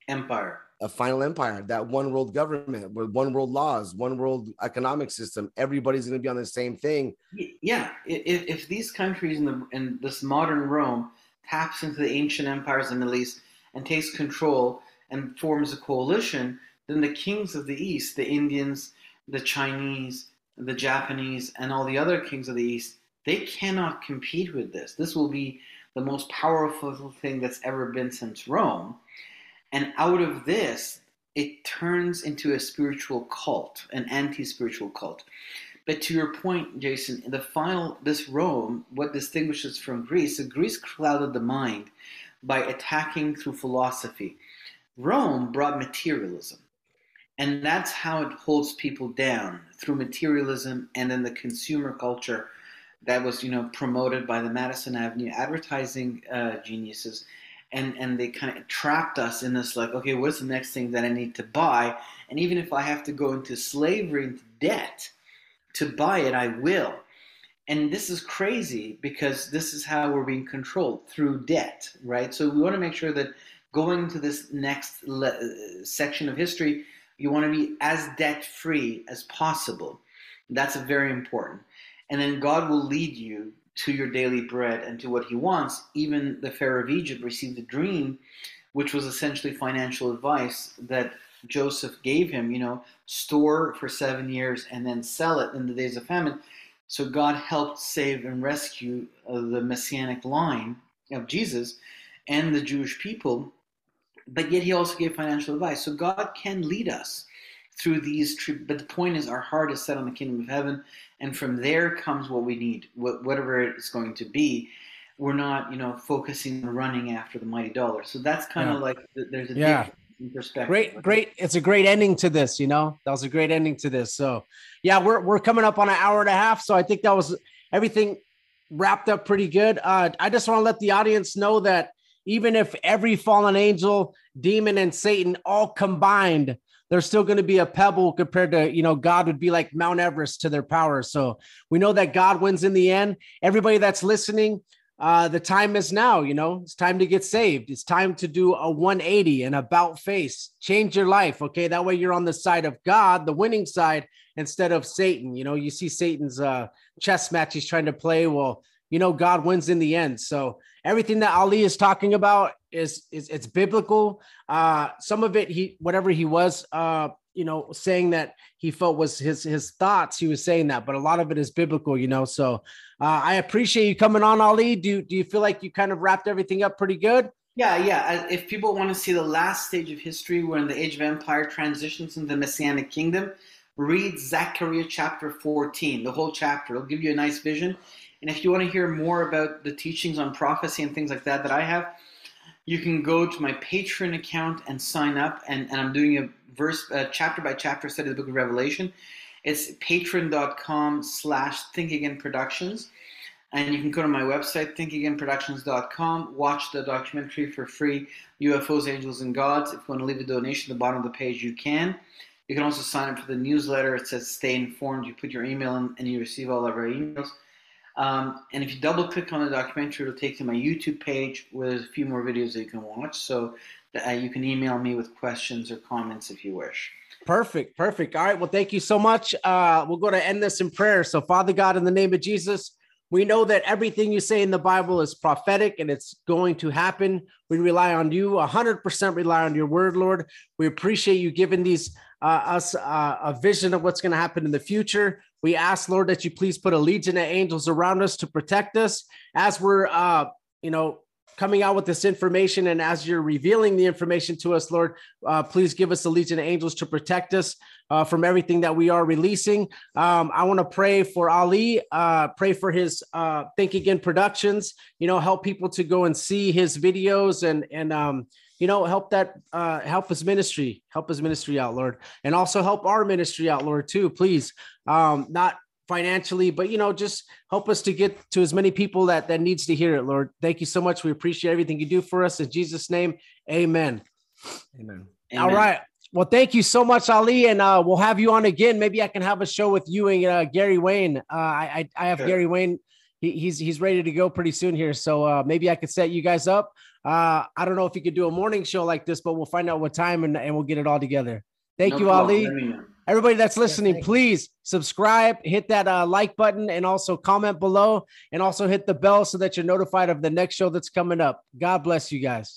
Empire. a final empire, that one world government with one world laws, one world economic system. Everybody's going to be on the same thing. Yeah, if, if these countries in the in this modern Rome taps into the ancient empires of the Middle East and takes control and forms a coalition, then the kings of the East, the Indians, the Chinese, the Japanese, and all the other kings of the East, they cannot compete with this. This will be the most powerful thing that's ever been since Rome. And out of this, it turns into a spiritual cult, an anti spiritual cult. But to your point, Jason, in the final, this Rome, what distinguishes from Greece, so Greece clouded the mind by attacking through philosophy. Rome brought materialism. And that's how it holds people down through materialism and then the consumer culture that was, you know, promoted by the Madison Avenue advertising uh, geniuses. And, and they kind of trapped us in this like, okay, what's the next thing that I need to buy? And even if I have to go into slavery, into debt, to buy it, I will. And this is crazy because this is how we're being controlled through debt, right? So we want to make sure that going to this next le- section of history, you want to be as debt free as possible. That's very important. And then God will lead you to your daily bread and to what He wants. Even the Pharaoh of Egypt received a dream, which was essentially financial advice that Joseph gave him, you know, store for seven years and then sell it in the days of famine. So God helped save and rescue uh, the messianic line of Jesus and the Jewish people, but yet He also gave financial advice. So God can lead us through these, tri- but the point is our heart is set on the kingdom of heaven, and from there comes what we need, wh- whatever it's going to be. We're not, you know, focusing on running after the mighty dollar. So that's kind of Yeah. like th- there's a Yeah. in perspective. Great, great. It's a great ending to this, you know. That was a great ending to this. So yeah, we're we're coming up on an hour and a half. So I think that was everything wrapped up pretty good. Uh I just want to let the audience know that even if every fallen angel, demon, and Satan all combined, they're still going to be a pebble compared to, you know, God would be like Mount Everest to their power. So we know that God wins in the end. Everybody that's listening, uh, the time is now, you know, it's time to get saved. It's time to do a 180 and about face, change your life. Okay. That way you're on the side of God, the winning side, instead of Satan. You know, you see Satan's uh, chess match he's trying to play. Well, you know, God wins in the end. So everything that Ali is talking about is, is it's biblical. Uh, some of it, he, whatever he was, uh, you know, saying that he felt was his his thoughts. He was saying that, but a lot of it is biblical, you know. So uh, I appreciate you coming on, Ali. Do do you feel like you kind of wrapped everything up pretty good? Yeah, yeah. If people want to see the last stage of history when the Age of Empire transitions into the Messianic Kingdom, read Zechariah chapter 14, the whole chapter. It'll give you a nice vision. And if you want to hear more about the teachings on prophecy and things like that that I have, you can go to my Patreon account and sign up. And, and I'm doing a verse, chapter by chapter study of the book of Revelation. It's patreon.com slash think again productions. And you can go to my website, thinkagainproductions.com, watch the documentary for free, UFOs, Angels, and Gods. If you want to leave a donation at the bottom of the page, you can. You can also sign up for the newsletter. It says stay informed. You put your email in and you receive all of our emails. Um, and if you double click on the documentary, it'll take you to my YouTube page where there's a few more videos that you can watch. So uh, you can email me with questions or comments if you wish. Perfect, perfect. All right. Well, thank you so much. Uh, we're going to end this in prayer. So, Father God, in the name of Jesus, we know that everything you say in the Bible is prophetic and it's going to happen. We rely on you, 100% rely on your word, Lord. We appreciate you giving these uh, us uh, a vision of what's going to happen in the future. We ask, Lord, that you please put a legion of angels around us to protect us as we're, uh, you know, coming out with this information and as you're revealing the information to us, Lord, uh, please give us the legion of angels to protect us uh, from everything that we are releasing. Um, I want to pray for Ali, uh, pray for his uh, Think Again Productions, you know, help people to go and see his videos and, and, um, you know, help that, uh, help his ministry, help his ministry out, Lord, and also help our ministry out, Lord, too, please. Um, not financially, but you know, just help us to get to as many people that that needs to hear it, Lord. Thank you so much. We appreciate everything you do for us in Jesus' name. Amen. Amen. All right. Well, thank you so much, Ali, and uh, we'll have you on again. Maybe I can have a show with you and uh, Gary Wayne. Uh, I, I have Sure. Gary Wayne. He, he's he's ready to go pretty soon here, so uh, maybe I could set you guys up. Uh, I don't know if you could do a morning show like this, but we'll find out what time and, and we'll get it all together. Thank No you, problem. Ali. Let me know. Everybody that's listening, thank you. please subscribe, hit that uh, like button, and also comment below, and also hit the bell so that you're notified of the next show that's coming up. God bless you guys.